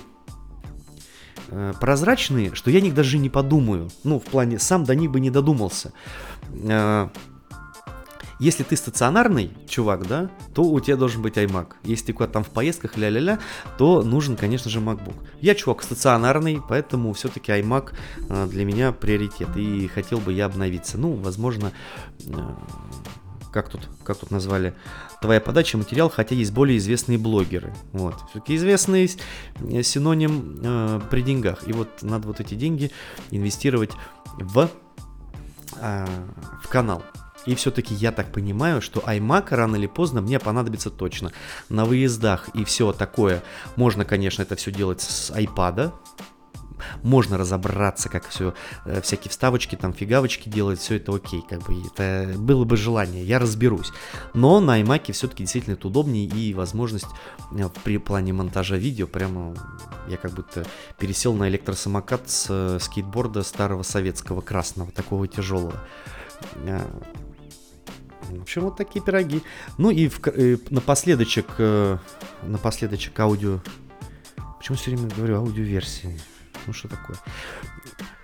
э, прозрачные, что я о них даже не подумаю. Ну, в плане, сам до них бы не додумался. Э, если ты стационарный чувак, да, то у тебя должен быть iMac. Если ты куда-то там в поездках, ля-ля-ля, то нужен, конечно же, MacBook. Я чувак стационарный, поэтому все-таки iMac э, для меня приоритет. И хотел бы я обновиться. Ну, возможно, э, как тут, как тут назвали, твоя подача материал, хотя есть более известные блогеры. Вот. Все-таки известный э, синоним э, при деньгах. И вот надо вот эти деньги инвестировать в, э, в канал. И все-таки я так понимаю, что iMac рано или поздно мне понадобится точно. На выездах и все такое. Можно, конечно, это все делать с iPad, можно разобраться, как все, э, всякие вставочки, там, фигавочки делать, все это окей, как бы, это было бы желание, я разберусь. Но на iMac все-таки действительно это удобнее и возможность э, при плане монтажа видео, прямо я как будто пересел на электросамокат с э, скейтборда старого советского красного, такого тяжелого. В общем, вот такие пироги. Ну и в, э, напоследочек, напоследочек аудио... Почему все время говорю аудиоверсии? Ну что такое?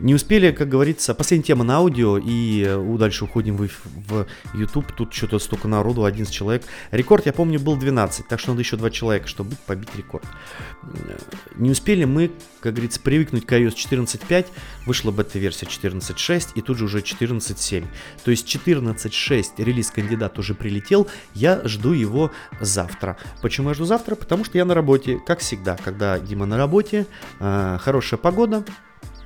Не успели, как говорится, последняя тема на аудио, и э, дальше уходим в, в YouTube. Тут что-то столько народу, 11 человек. Рекорд, я помню, был 12, так что надо еще 2 человека, чтобы побить рекорд. Не успели мы, как говорится, привыкнуть к iOS 14.5, вышла бета-версия 14.6 и тут же уже 14.7. То есть 14.6 релиз кандидат уже прилетел, я жду его завтра. Почему я жду завтра? Потому что я на работе, как всегда, когда Дима на работе, э, хорошая погода,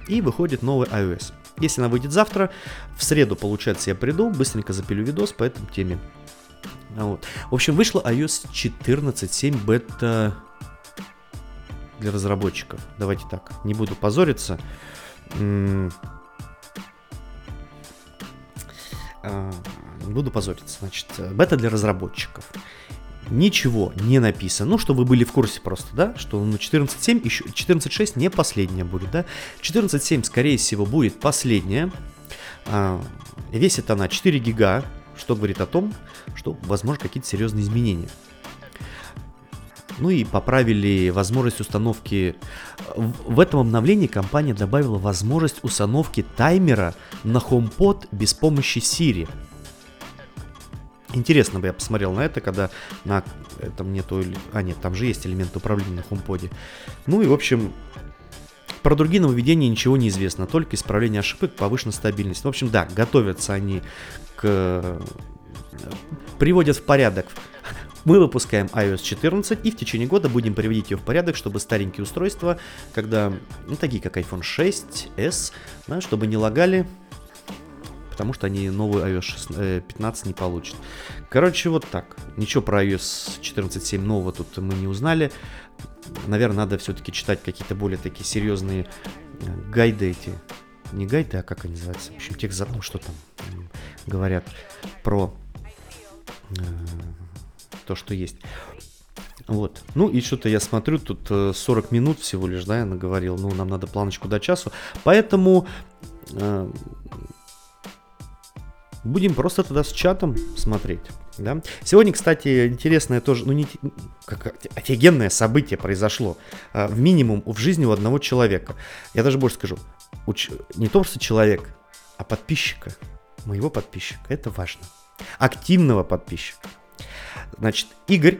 и выходит новый iOS. Если она выйдет завтра, в среду, получается, я приду, быстренько запилю видос по этой теме. Вот. В общем, вышла iOS 14.7 бета для разработчиков. Давайте так, не буду позориться. А, буду позориться. Значит, бета для разработчиков ничего не написано. Ну, чтобы вы были в курсе просто, да, что ну, 14.7, еще 14.6 не последняя будет, да. 14.7, скорее всего, будет последняя. А, весит она 4 гига, что говорит о том, что возможно какие-то серьезные изменения. Ну и поправили возможность установки. В этом обновлении компания добавила возможность установки таймера на HomePod без помощи Siri. Интересно бы я посмотрел на это, когда на этом нету... А, нет, там же есть элемент управления на HomePod. Ну и, в общем, про другие нововведения ничего не известно, только исправление ошибок, повышенная стабильность. В общем, да, готовятся они к... приводят в порядок мы выпускаем iOS 14 и в течение года будем приводить ее в порядок, чтобы старенькие устройства, когда, ну, такие как iPhone 6s, да, чтобы не лагали, потому что они новый iOS 15 э, не получат. Короче, вот так. Ничего про iOS 14.7 нового тут мы не узнали. Наверное, надо все-таки читать какие-то более такие серьезные э, гайды эти. Не гайды, а как они называются? В общем, текст, ну, что там говорят про э, то, что есть. Вот. Ну и что-то я смотрю, тут 40 э, минут всего лишь, да, я наговорил. Ну, нам надо планочку до часу. Поэтому будем просто тогда с чатом смотреть. Да? Сегодня, кстати, интересное тоже, ну не как офигенное событие произошло. Э, в минимум в жизни у одного человека. Я даже больше скажу. Уч... Не то, что человек, а подписчика. Моего подписчика. Это важно. Активного подписчика. Значит, Игорь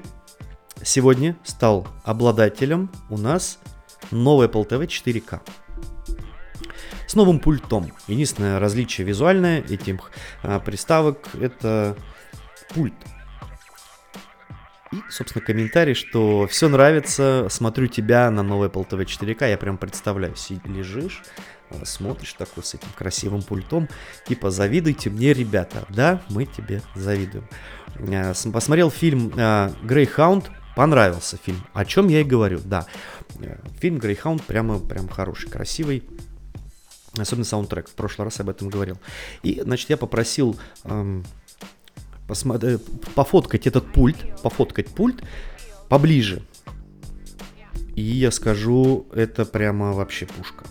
сегодня стал обладателем у нас новой Apple TV 4K. С новым пультом. Единственное различие визуальное этих а, приставок это пульт. И, собственно, комментарий, что все нравится, смотрю тебя на новой Apple TV 4K, я прям представляю, лежишь, а, смотришь такой с этим красивым пультом, типа завидуйте мне, ребята, да, мы тебе завидуем. Э, посмотрел фильм «Грейхаунд», понравился фильм, о чем я и говорю, да. Э, фильм «Грейхаунд» прямо, прям хороший, красивый, особенно саундтрек, в прошлый раз об этом говорил. И, значит, я попросил эм, посмотри, пофоткать этот пульт, пофоткать пульт поближе. И я скажу, это прямо вообще пушка.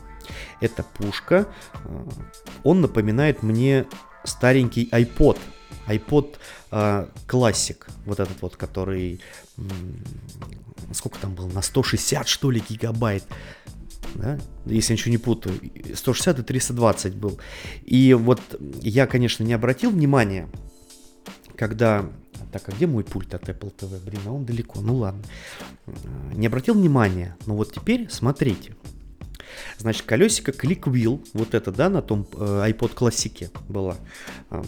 Это пушка. Э, он напоминает мне старенький iPod iPod э, Classic, вот этот вот, который, сколько там был, на 160 что ли гигабайт, да? если я ничего не путаю, 160 и 320 был. И вот я, конечно, не обратил внимания, когда... Так, а где мой пульт от Apple TV? Блин, а он далеко, ну ладно. Не обратил внимания, но вот теперь смотрите. Значит, колесико Click Wheel, вот это, да, на том э, iPod была. Э,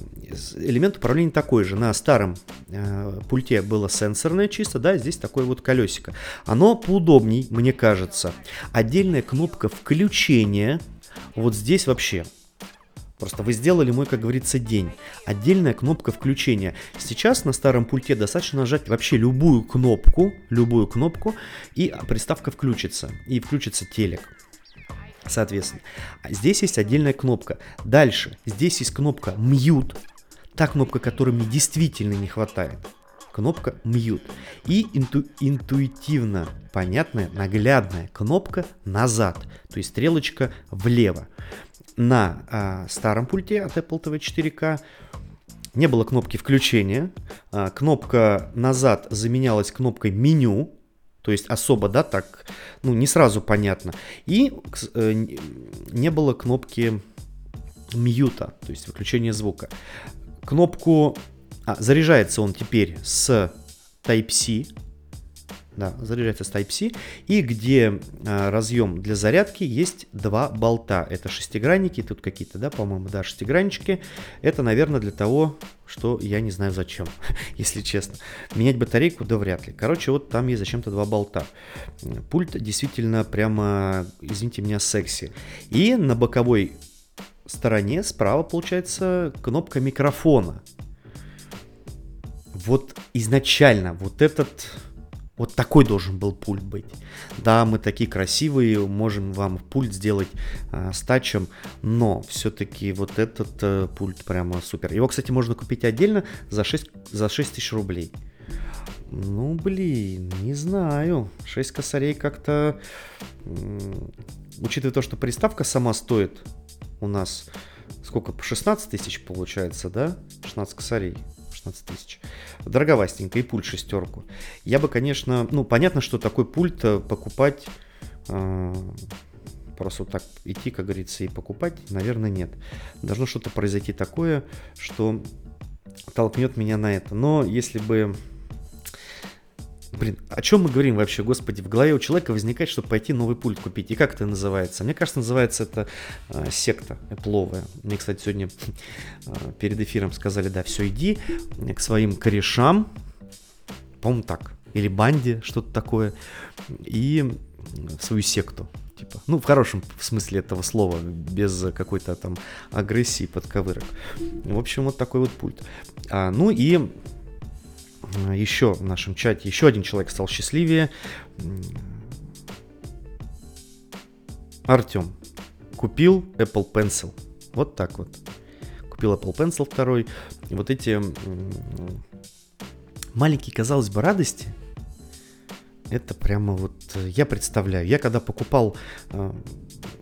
элемент управления такой же. На старом э, пульте было сенсорное чисто, да, здесь такое вот колесико. Оно поудобней, мне кажется. Отдельная кнопка включения. Вот здесь вообще Просто вы сделали мой, как говорится, день. Отдельная кнопка включения. Сейчас на старом пульте достаточно нажать вообще любую кнопку, любую кнопку, и приставка включится. И включится телек соответственно. А здесь есть отдельная кнопка. Дальше, здесь есть кнопка Mute, та кнопка, которой мне действительно не хватает. Кнопка Mute. И инту интуитивно понятная, наглядная кнопка назад, то есть стрелочка влево. На а, старом пульте от Apple TV 4K не было кнопки включения, а, кнопка назад заменялась кнопкой меню, то есть особо, да, так, ну, не сразу понятно. И э, не было кнопки мьюта, то есть выключения звука. Кнопку... А, заряжается он теперь с Type-C, да, заряжается с Type-C. И где а, разъем для зарядки есть два болта. Это шестигранники, тут какие-то, да, по-моему, да, шестиграннички. Это, наверное, для того, что я не знаю зачем, если честно. Менять батарейку, да вряд ли. Короче, вот там есть зачем-то два болта. Пульт действительно прямо, извините меня, секси. И на боковой стороне справа получается кнопка микрофона. Вот изначально вот этот вот такой должен был пульт быть. Да, мы такие красивые, можем вам пульт сделать э, с тачем, но все-таки вот этот э, пульт прямо супер. Его, кстати, можно купить отдельно за 6, за 6 тысяч рублей. Ну, блин, не знаю. 6 косарей как-то... Учитывая то, что приставка сама стоит у нас сколько, по 16 тысяч получается, да? 16 косарей. 16 тысяч. Дороговастенько, и пульт шестерку. Я бы, конечно, ну, понятно, что такой пульт э, покупать э, просто вот так идти, как говорится, и покупать, наверное, нет. Должно что-то произойти такое, что толкнет меня на это. Но если бы Блин, о чем мы говорим вообще, господи? В голове у человека возникает, чтобы пойти новый пульт купить. И как это называется? Мне кажется, называется это э, секта эпловая. Мне, кстати, сегодня э, перед эфиром сказали, да, все, иди к своим корешам, по-моему, так, или банде, что-то такое, и в свою секту. Типа, ну, в хорошем смысле этого слова, без какой-то там агрессии, подковырок. В общем, вот такой вот пульт. А, ну и еще в нашем чате еще один человек стал счастливее. Артем купил Apple Pencil. Вот так вот. Купил Apple Pencil второй. И вот эти маленькие, казалось бы, радости, это прямо вот я представляю. Я когда покупал э,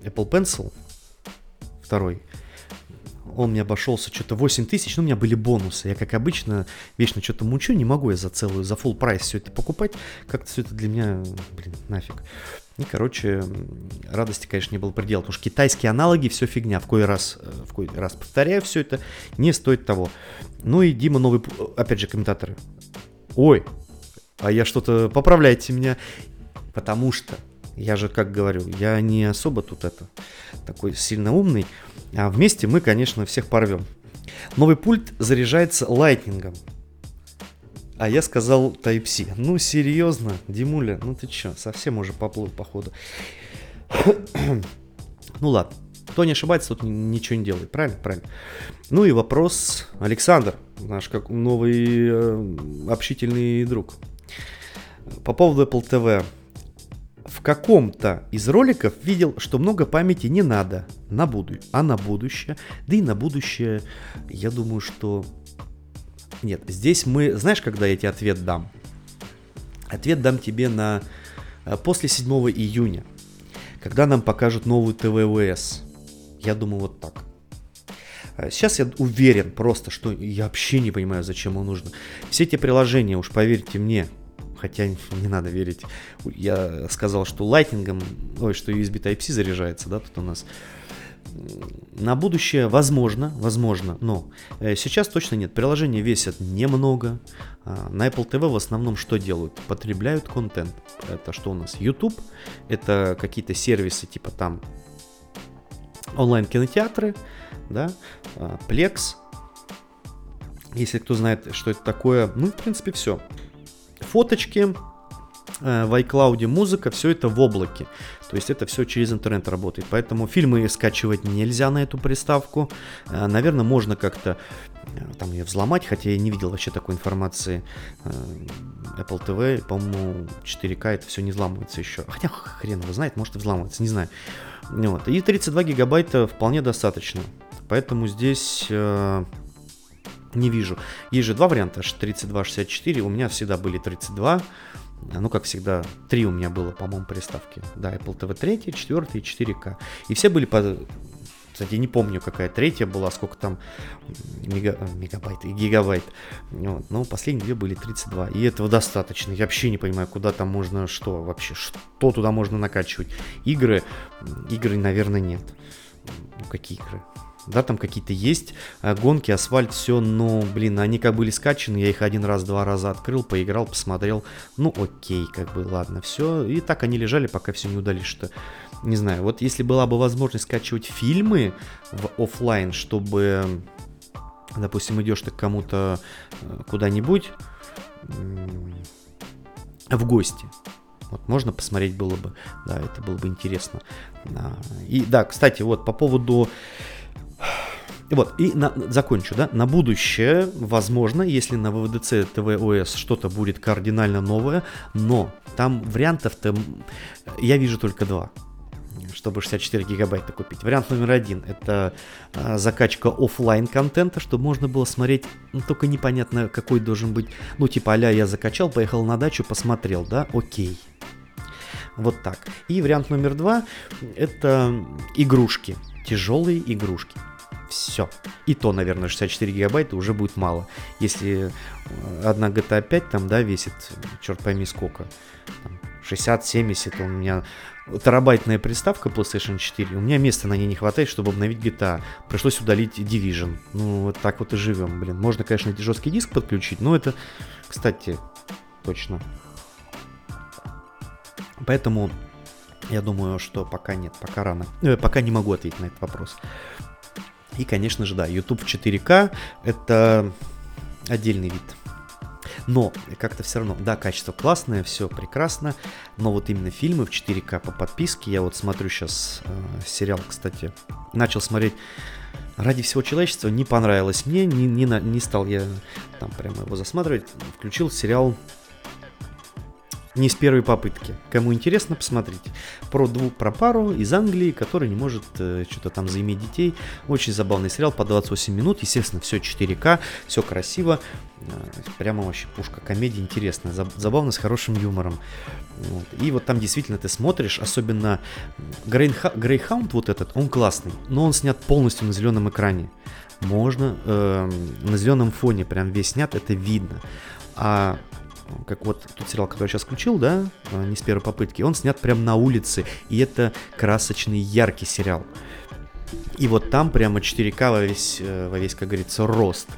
Apple Pencil второй, он мне обошелся что-то 8 тысяч, ну, у меня были бонусы. Я, как обычно, вечно что-то мучу, не могу я за целую, за full прайс все это покупать. Как-то все это для меня, блин, нафиг. И, короче, радости, конечно, не было предела, потому что китайские аналоги все фигня. В кой раз, э, в кой раз повторяю, все это не стоит того. Ну и Дима новый, опять же, комментаторы. Ой, а я что-то, поправляйте меня, потому что я же, как говорю, я не особо тут это такой сильно умный. А вместе мы, конечно, всех порвем. Новый пульт заряжается лайтнингом. А я сказал Type-C. Ну, серьезно, Димуля, ну ты чё, совсем уже поплыл, походу. ну ладно, кто не ошибается, тут ничего не делает, правильно? Правильно. Ну и вопрос Александр, наш как новый э, общительный друг. По поводу Apple TV в каком-то из роликов видел, что много памяти не надо на будущее, а на будущее. Да и на будущее, я думаю, что... Нет, здесь мы... Знаешь, когда я тебе ответ дам? Ответ дам тебе на... Э, после 7 июня, когда нам покажут новую ТВОС. Я думаю, вот так. Э, сейчас я уверен просто, что я вообще не понимаю, зачем он нужно. Все эти приложения, уж поверьте мне, хотя не надо верить. Я сказал, что лайтингом, ой, что USB Type-C заряжается, да, тут у нас. На будущее возможно, возможно, но э, сейчас точно нет. Приложения весят немного. А, на Apple TV в основном что делают? Потребляют контент. Это что у нас? YouTube, это какие-то сервисы типа там онлайн-кинотеатры, да, а, Plex, если кто знает, что это такое, ну, в принципе, все фоточки, э, в iCloud музыка, все это в облаке. То есть это все через интернет работает. Поэтому фильмы скачивать нельзя на эту приставку. Э, наверное, можно как-то э, там ее взломать, хотя я не видел вообще такой информации. Apple TV, по-моему, 4К это все не взламывается еще. Хотя хрен его знает, может и взламывается, не знаю. Вот. И 32 гигабайта вполне достаточно. Поэтому здесь не вижу. Есть же два варианта, 32, 64. У меня всегда были 32. Ну, как всегда, три у меня было, по-моему, приставки. Да, Apple TV 3, 4 и 4К. И все были по... Кстати, не помню, какая третья была, сколько там мега... мегабайт и гигабайт. Вот. Но последние две были 32. И этого достаточно. Я вообще не понимаю, куда там можно, что вообще, что туда можно накачивать. Игры, игры, наверное, нет. Ну, какие игры? Да, там какие-то есть э, гонки, асфальт, все, но, блин, они как были скачаны, я их один раз, два раза открыл, поиграл, посмотрел, ну, окей, как бы, ладно, все, и так они лежали, пока все не удались, что, не знаю, вот если была бы возможность скачивать фильмы в офлайн, чтобы, допустим, идешь ты к кому-то э, куда-нибудь в гости, вот можно посмотреть было бы, да, это было бы интересно. И да, кстати, вот по поводу вот, и на, закончу, да, на будущее, возможно, если на ВВДЦ ТВОС что-то будет кардинально новое, но там вариантов-то я вижу только два чтобы 64 гигабайта купить. Вариант номер один – это а, закачка офлайн контента, чтобы можно было смотреть, ну, только непонятно, какой должен быть, ну, типа, а я закачал, поехал на дачу, посмотрел, да, окей. Вот так. И вариант номер два – это игрушки, тяжелые игрушки. Все. И то, наверное, 64 гигабайта уже будет мало. Если э, одна GTA 5 там, да, весит, черт пойми сколько, 60-70, у меня терабайтная приставка PlayStation 4, у меня места на ней не хватает, чтобы обновить GTA. Пришлось удалить Division. Ну, вот так вот и живем, блин. Можно, конечно, жесткий диск подключить, но это, кстати, точно. Поэтому я думаю, что пока нет, пока рано. Э, пока не могу ответить на этот вопрос. И, конечно же, да, YouTube в 4К это отдельный вид. Но как-то все равно, да, качество классное, все прекрасно, но вот именно фильмы в 4К по подписке, я вот смотрю сейчас э, сериал, кстати, начал смотреть ради всего человечества, не понравилось мне, не, не, не стал я там прямо его засматривать, включил сериал не с первой попытки. Кому интересно, посмотрите. Про двух, про пару из Англии, который не может э, что-то там заиметь детей. Очень забавный сериал по 28 минут. Естественно, все 4К, все красиво. Э, прямо вообще пушка. Комедия интересная, забавно, с хорошим юмором. Вот. И вот там действительно ты смотришь, особенно Грейхаунд вот этот, он классный, но он снят полностью на зеленом экране. Можно э, на зеленом фоне прям весь снят, это видно. А как вот тот сериал, который я сейчас включил, да, а, не с первой попытки, он снят прямо на улице, и это красочный, яркий сериал. И вот там прямо 4К во весь, э, во весь, как говорится, рост.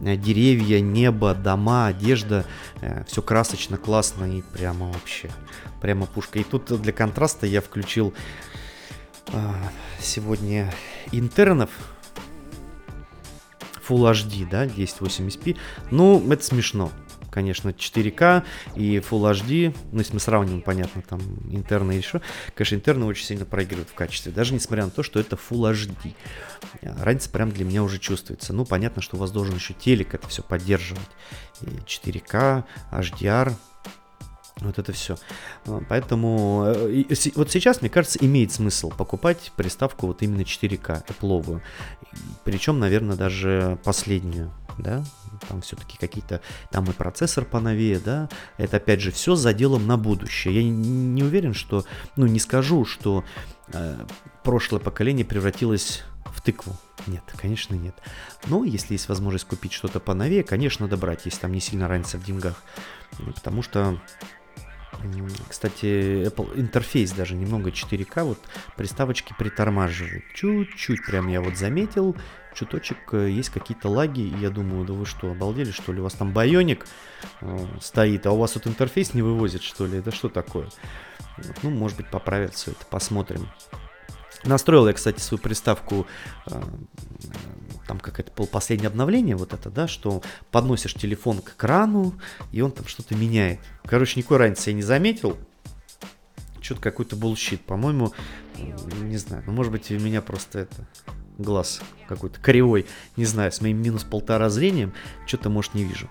Э, деревья, небо, дома, одежда, э, все красочно, классно и прямо вообще, прямо пушка. И тут для контраста я включил сегодня интернов, Full HD, да, 1080p. Ну, это смешно конечно, 4К и Full HD, ну, если мы сравним, понятно, там, интерны и еще, конечно, интерны очень сильно проигрывают в качестве, даже несмотря на то, что это Full HD. Разница прям для меня уже чувствуется. Ну, понятно, что у вас должен еще телек это все поддерживать. И 4К, HDR, вот это все. Поэтому э, вот сейчас, мне кажется, имеет смысл покупать приставку вот именно 4К, Apple. Причем, наверное, даже последнюю да, там все-таки какие-то, там и процессор поновее, да, это опять же все за делом на будущее. Я не уверен, что, ну не скажу, что э, прошлое поколение превратилось в тыкву. Нет, конечно нет. Но если есть возможность купить что-то поновее, конечно, надо брать, если там не сильно разница в деньгах. Потому что кстати, Apple интерфейс даже немного 4К, вот приставочки притормаживают. Чуть-чуть прям я вот заметил, чуточек э, есть какие-то лаги, и я думаю, да вы что, обалдели, что ли? У вас там байоник э, стоит, а у вас вот интерфейс не вывозит, что ли? Это что такое? Ну, может быть, поправят все это, посмотрим. Настроил я, кстати, свою приставку, там какое-то последнее обновление, вот это, да, что подносишь телефон к экрану, и он там что-то меняет. Короче, никакой разницы я не заметил. Что-то какой-то bullshit, по-моему, не знаю, ну, может быть, у меня просто это глаз какой-то кривой, не знаю, с моим минус полтора зрением, что-то, может, не вижу.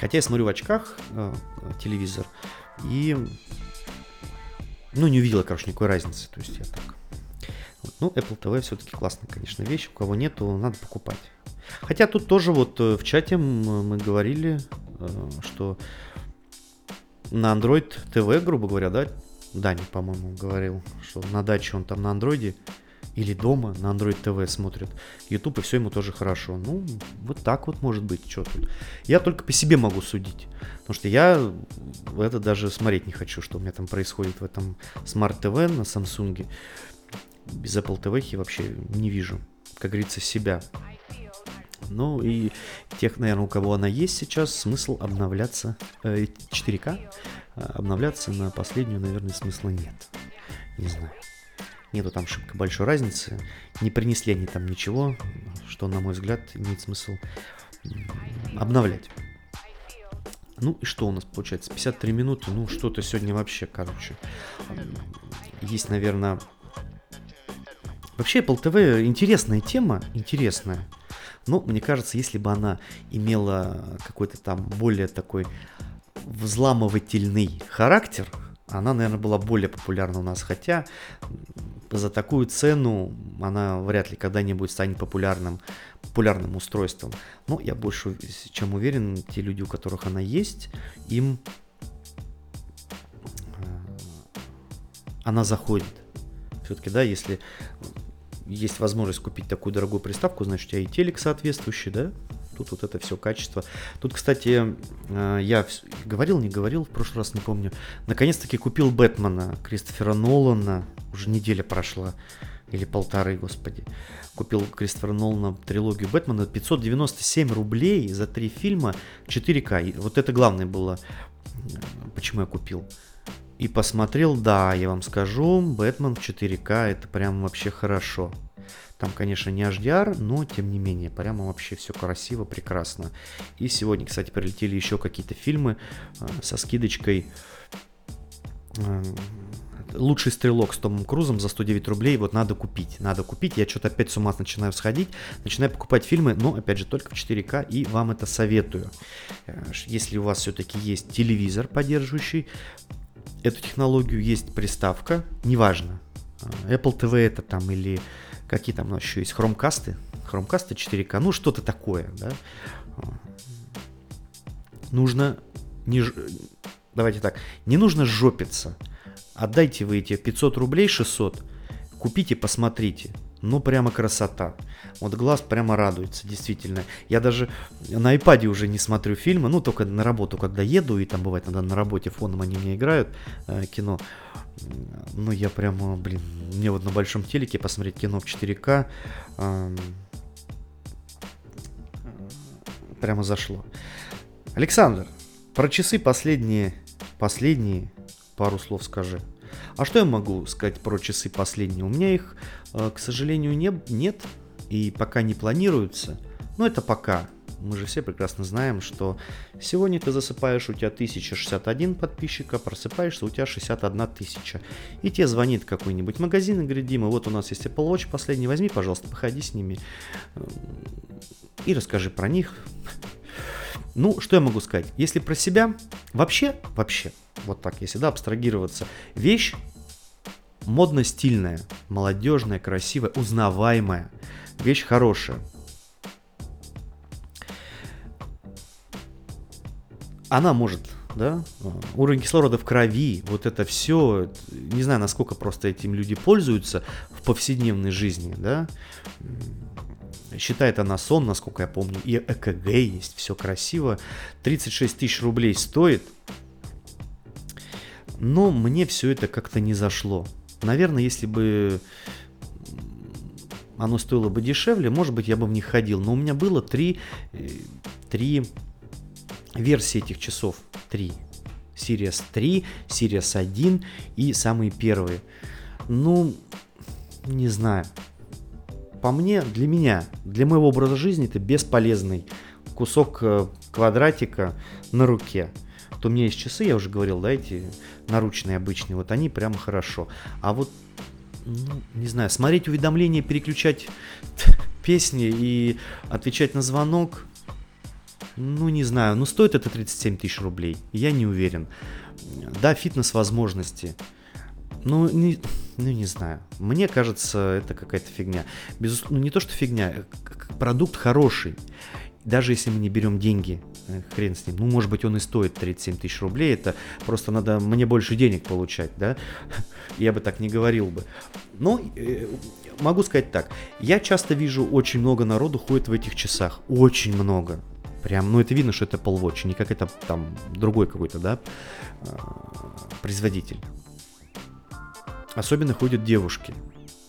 Хотя я смотрю в очках э, телевизор, и, ну, не увидела, короче, никакой разницы, то есть я так. Ну, Apple TV все-таки классная, конечно, вещь, у кого нету, надо покупать. Хотя тут тоже вот э, в чате мы говорили, э, что на Android TV, грубо говоря, да, Дани, по-моему, говорил, что на даче он там на андроиде или дома на Android TV смотрит YouTube, и все ему тоже хорошо. Ну, вот так вот может быть, что тут. Я только по себе могу судить. Потому что я это даже смотреть не хочу, что у меня там происходит в этом Smart TV на Samsung. Без Apple TV вообще не вижу, как говорится, себя. Ну и тех, наверное, у кого она есть сейчас, смысл обновляться э, 4К, э, обновляться на последнюю, наверное, смысла нет. Не знаю. Нету там шибко большой разницы. Не принесли они там ничего, что, на мой взгляд, имеет смысл обновлять. Ну и что у нас получается? 53 минуты. Ну что-то сегодня вообще, короче. Есть, наверное... Вообще Apple TV интересная тема, интересная. Но мне кажется, если бы она имела какой-то там более такой взламывательный характер, она, наверное, была более популярна у нас. Хотя за такую цену она вряд ли когда-нибудь станет популярным, популярным устройством. Но я больше чем уверен, те люди, у которых она есть, им э, она заходит. Все-таки, да, если есть возможность купить такую дорогую приставку, значит, у тебя и телек соответствующий, да? Тут вот это все качество. Тут, кстати, э, я говорил, не говорил, в прошлый раз не помню. Наконец-таки купил Бэтмена Кристофера Нолана. Уже неделя прошла. Или полторы, господи. Купил Кристофера Нолана трилогию Бэтмена. 597 рублей за три фильма 4К. И вот это главное было, почему я купил. И посмотрел, да, я вам скажу, Бэтмен в 4К это прям вообще хорошо. Там, конечно, не HDR, но тем не менее, прямо вообще все красиво, прекрасно. И сегодня, кстати, прилетели еще какие-то фильмы э, со скидочкой. Э, Лучший стрелок с Томом Крузом за 109 рублей. Вот надо купить. Надо купить. Я что-то опять с ума начинаю сходить. Начинаю покупать фильмы, но опять же только в 4К. И вам это советую. Э, если у вас все-таки есть телевизор, поддерживающий эту технологию, есть приставка, неважно. Apple TV это там или Какие там еще есть? Хромкасты? Хромкасты 4К, ну что-то такое, да? Нужно не... Давайте так, не нужно жопиться. Отдайте вы эти 500 рублей, 600, купите, посмотрите. Ну, прямо красота. Вот глаз прямо радуется, действительно. Я даже на iPad уже не смотрю фильмы, ну, только на работу, когда еду, и там бывает иногда на работе фоном они мне играют э, кино. Ну, я прямо, блин, мне вот на большом телеке посмотреть кино в 4К э, прямо зашло. Александр, про часы последние, последние пару слов скажи. А что я могу сказать про часы последние? У меня их, э, к сожалению, не, нет и пока не планируются. Но это пока. Мы же все прекрасно знаем, что сегодня ты засыпаешь, у тебя 1061 подписчика, просыпаешься, у тебя 61 тысяча. И тебе звонит какой-нибудь магазин и говорит, Дима, вот у нас есть Apple Watch последний, возьми, пожалуйста, походи с ними и расскажи про них. Ну, что я могу сказать? Если про себя, вообще, вообще, вот так, если да, абстрагироваться, вещь модно-стильная, молодежная, красивая, узнаваемая, вещь хорошая. Она может, да, уровень кислорода в крови, вот это все, не знаю, насколько просто этим люди пользуются в повседневной жизни, да, Считает она сон, насколько я помню, и ЭКГ есть, все красиво. 36 тысяч рублей стоит. Но мне все это как-то не зашло. Наверное, если бы оно стоило бы дешевле, может быть, я бы в них ходил. Но у меня было три, э, три версии этих часов. Три. Sirius 3, Sirius 1 и самые первые. Ну, не знаю по мне, для меня, для моего образа жизни это бесполезный кусок э, квадратика на руке. То у меня есть часы, я уже говорил, да, эти наручные обычные, вот они прямо хорошо. А вот, ну, не знаю, смотреть уведомления, переключать песни и отвечать на звонок, ну, не знаю, ну, стоит это 37 тысяч рублей, я не уверен. Да, фитнес-возможности, ну, не, ну, не знаю. Мне кажется, это какая-то фигня. Безусловно, ну, не то, что фигня, э, продукт хороший. Даже если мы не берем деньги, э, хрен с ним. Ну, может быть, он и стоит 37 тысяч рублей. Это просто надо мне больше денег получать, да? Я бы так не говорил бы. Но э, могу сказать так. Я часто вижу, очень много народу ходит в этих часах. Очень много. Прям, ну это видно, что это Apple Watch, не как это там другой какой-то, да, производитель. Особенно ходят девушки.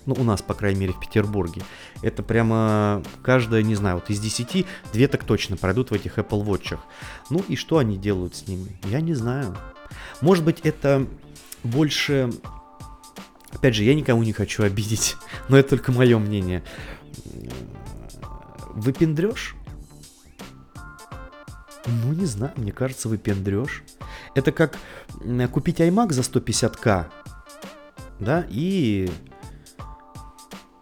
Ну, у нас, по крайней мере, в Петербурге. Это прямо каждая, не знаю, вот из 10, две так точно пройдут в этих Apple Watch. Ну и что они делают с ними? Я не знаю. Может быть, это больше... Опять же, я никому не хочу обидеть, но это только мое мнение. Выпендрешь? Ну, не знаю, мне кажется, выпендрешь. Это как купить iMac за 150к, да, и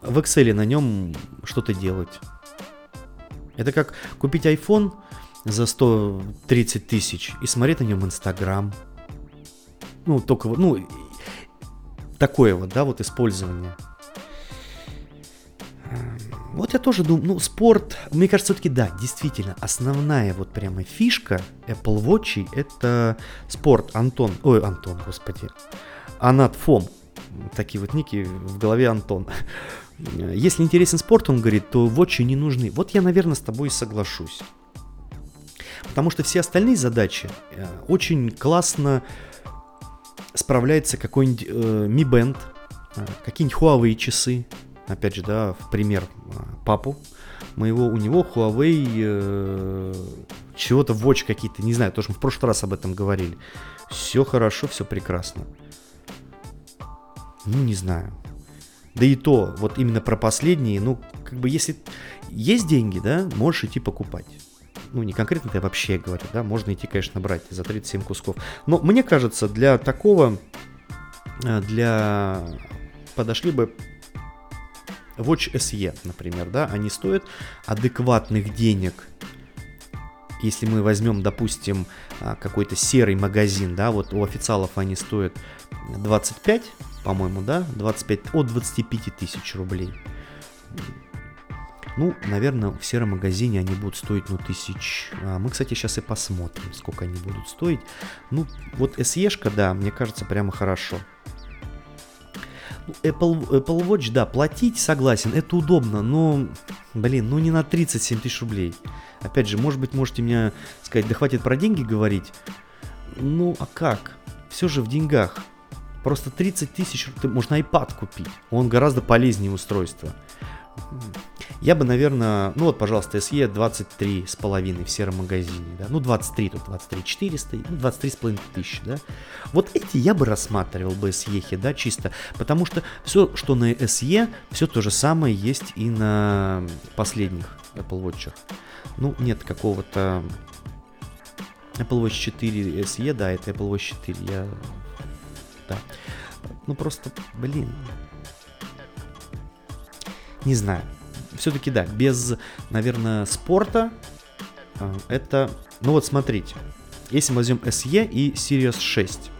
в Excel на нем что-то делать. Это как купить iPhone за 130 тысяч и смотреть на нем Инстаграм. Ну, только вот, ну, такое вот, да, вот использование. Вот я тоже думаю, ну, спорт, мне кажется, все-таки да, действительно, основная вот прямо фишка Apple Watch это спорт. Антон, ой, Антон, господи, Анат Фом, такие вот ники в голове Антон. Если интересен спорт, он говорит, то вотчи не нужны. Вот я, наверное, с тобой соглашусь. Потому что все остальные задачи э, очень классно справляется какой-нибудь э, Mi Band, э, какие-нибудь Huawei часы. Опять же, да, в пример э, папу моего, у него Huawei э, чего-то Watch какие-то, не знаю, тоже мы в прошлый раз об этом говорили. Все хорошо, все прекрасно. Ну, не знаю. Да и то, вот именно про последние, ну, как бы если есть деньги, да, можешь идти покупать. Ну, не конкретно я вообще говорю, да, можно идти, конечно, брать за 37 кусков. Но мне кажется, для такого, э, для... подошли бы Watch SE, например, да, они стоят адекватных денег. Если мы возьмем, допустим, а, какой-то серый магазин, да, вот у официалов они стоят 25, по-моему, да, 25, от 25 тысяч рублей. Ну, наверное, в сером магазине они будут стоить, ну, тысяч... А, мы, кстати, сейчас и посмотрим, сколько они будут стоить. Ну, вот SE-шка, да, мне кажется, прямо хорошо. Apple, Apple Watch, да, платить согласен, это удобно, но, блин, ну не на 37 тысяч рублей. Опять же, может быть, можете мне сказать, да хватит про деньги говорить. Ну, а как? Все же в деньгах. Просто 30 тысяч, можно iPad купить. Он гораздо полезнее устройство. Я бы, наверное, ну вот, пожалуйста, SE 23 с половиной в сером магазине, да, ну 23, тут 23 400, ну 23 с половиной тысячи, да. Вот эти я бы рассматривал бы SE, да, чисто, потому что все, что на SE, все то же самое есть и на последних Apple Watch. Ну, нет какого-то Apple Watch 4 SE, да, это Apple Watch 4, я... Да. Ну, просто, блин, не знаю все-таки да, без, наверное, спорта а, это... Ну вот смотрите, если мы возьмем SE и Series 6,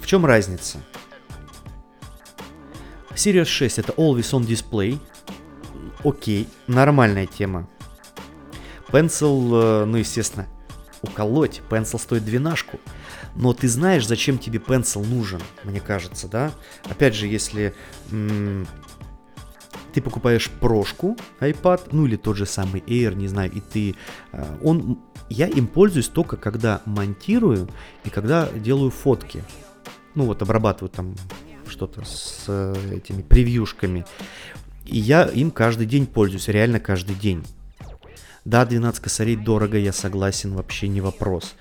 в чем разница? Series 6 это Always On Display, окей, нормальная тема. Pencil, э, ну естественно, уколоть, Pencil стоит двенашку, но ты знаешь, зачем тебе Pencil нужен, мне кажется, да? Опять же, если м- ты покупаешь прошку iPad, ну или тот же самый Air, не знаю, и ты, э, он, я им пользуюсь только когда монтирую и когда делаю фотки. Ну вот обрабатываю там что-то с э, этими превьюшками. И я им каждый день пользуюсь, реально каждый день. Да, 12 косарей дорого, я согласен, вообще не вопрос.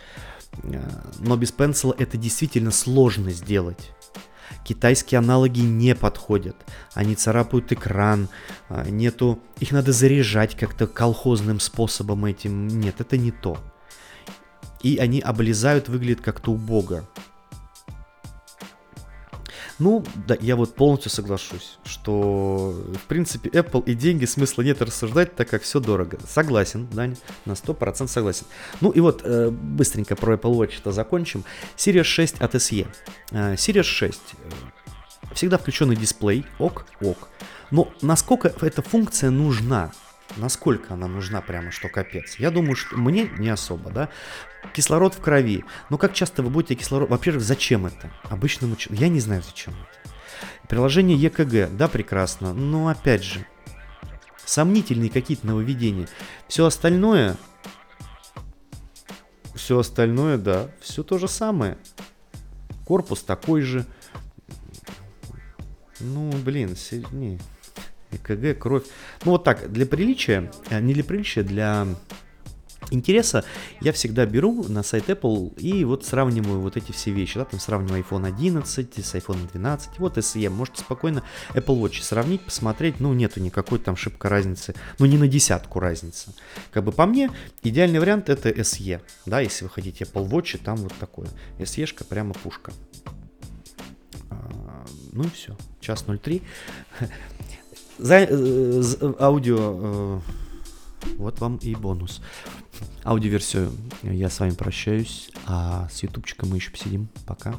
Э, но без пенсила это действительно сложно сделать. Китайские аналоги не подходят. Они царапают экран, а, нету... Их надо заряжать как-то колхозным способом этим. Нет, это не то. И они облезают, выглядят как-то убого. Ну, да, я вот полностью соглашусь, что, в принципе, Apple и деньги смысла нет рассуждать, так как все дорого. Согласен, Дань, на 100% согласен. Ну и вот, э, быстренько про Apple Watch-то закончим. Series 6 от SE. Э, Series 6. Э, всегда включенный дисплей, ок, ок. Но насколько эта функция нужна? Насколько она нужна прямо, что капец? Я думаю, что мне не особо, да. Кислород в крови. Но как часто вы будете кислород... Во-первых, зачем это? Обычному человеку... Я не знаю, зачем это. Приложение ЕКГ, да, прекрасно. Но опять же, сомнительные какие-то нововведения. Все остальное... Все остальное, да, все то же самое. Корпус такой же. Ну, блин, не. ЭКГ, кровь. Ну вот так, для приличия, э, не для приличия, для интереса я всегда беру на сайт Apple и вот сравниваю вот эти все вещи. Да, там сравниваю iPhone 11 с iPhone 12. Вот SE. Можете спокойно Apple Watch сравнить, посмотреть. Ну, нету никакой там шибко разницы. Ну, не на десятку разницы. Как бы по мне, идеальный вариант это SE. Да, если вы хотите Apple Watch, там вот такое. SE-шка прямо пушка. А, ну и все. Час 03. За, э, аудио... Э, вот вам и бонус. Аудиоверсию я с вами прощаюсь, а с ютубчиком мы еще посидим. Пока.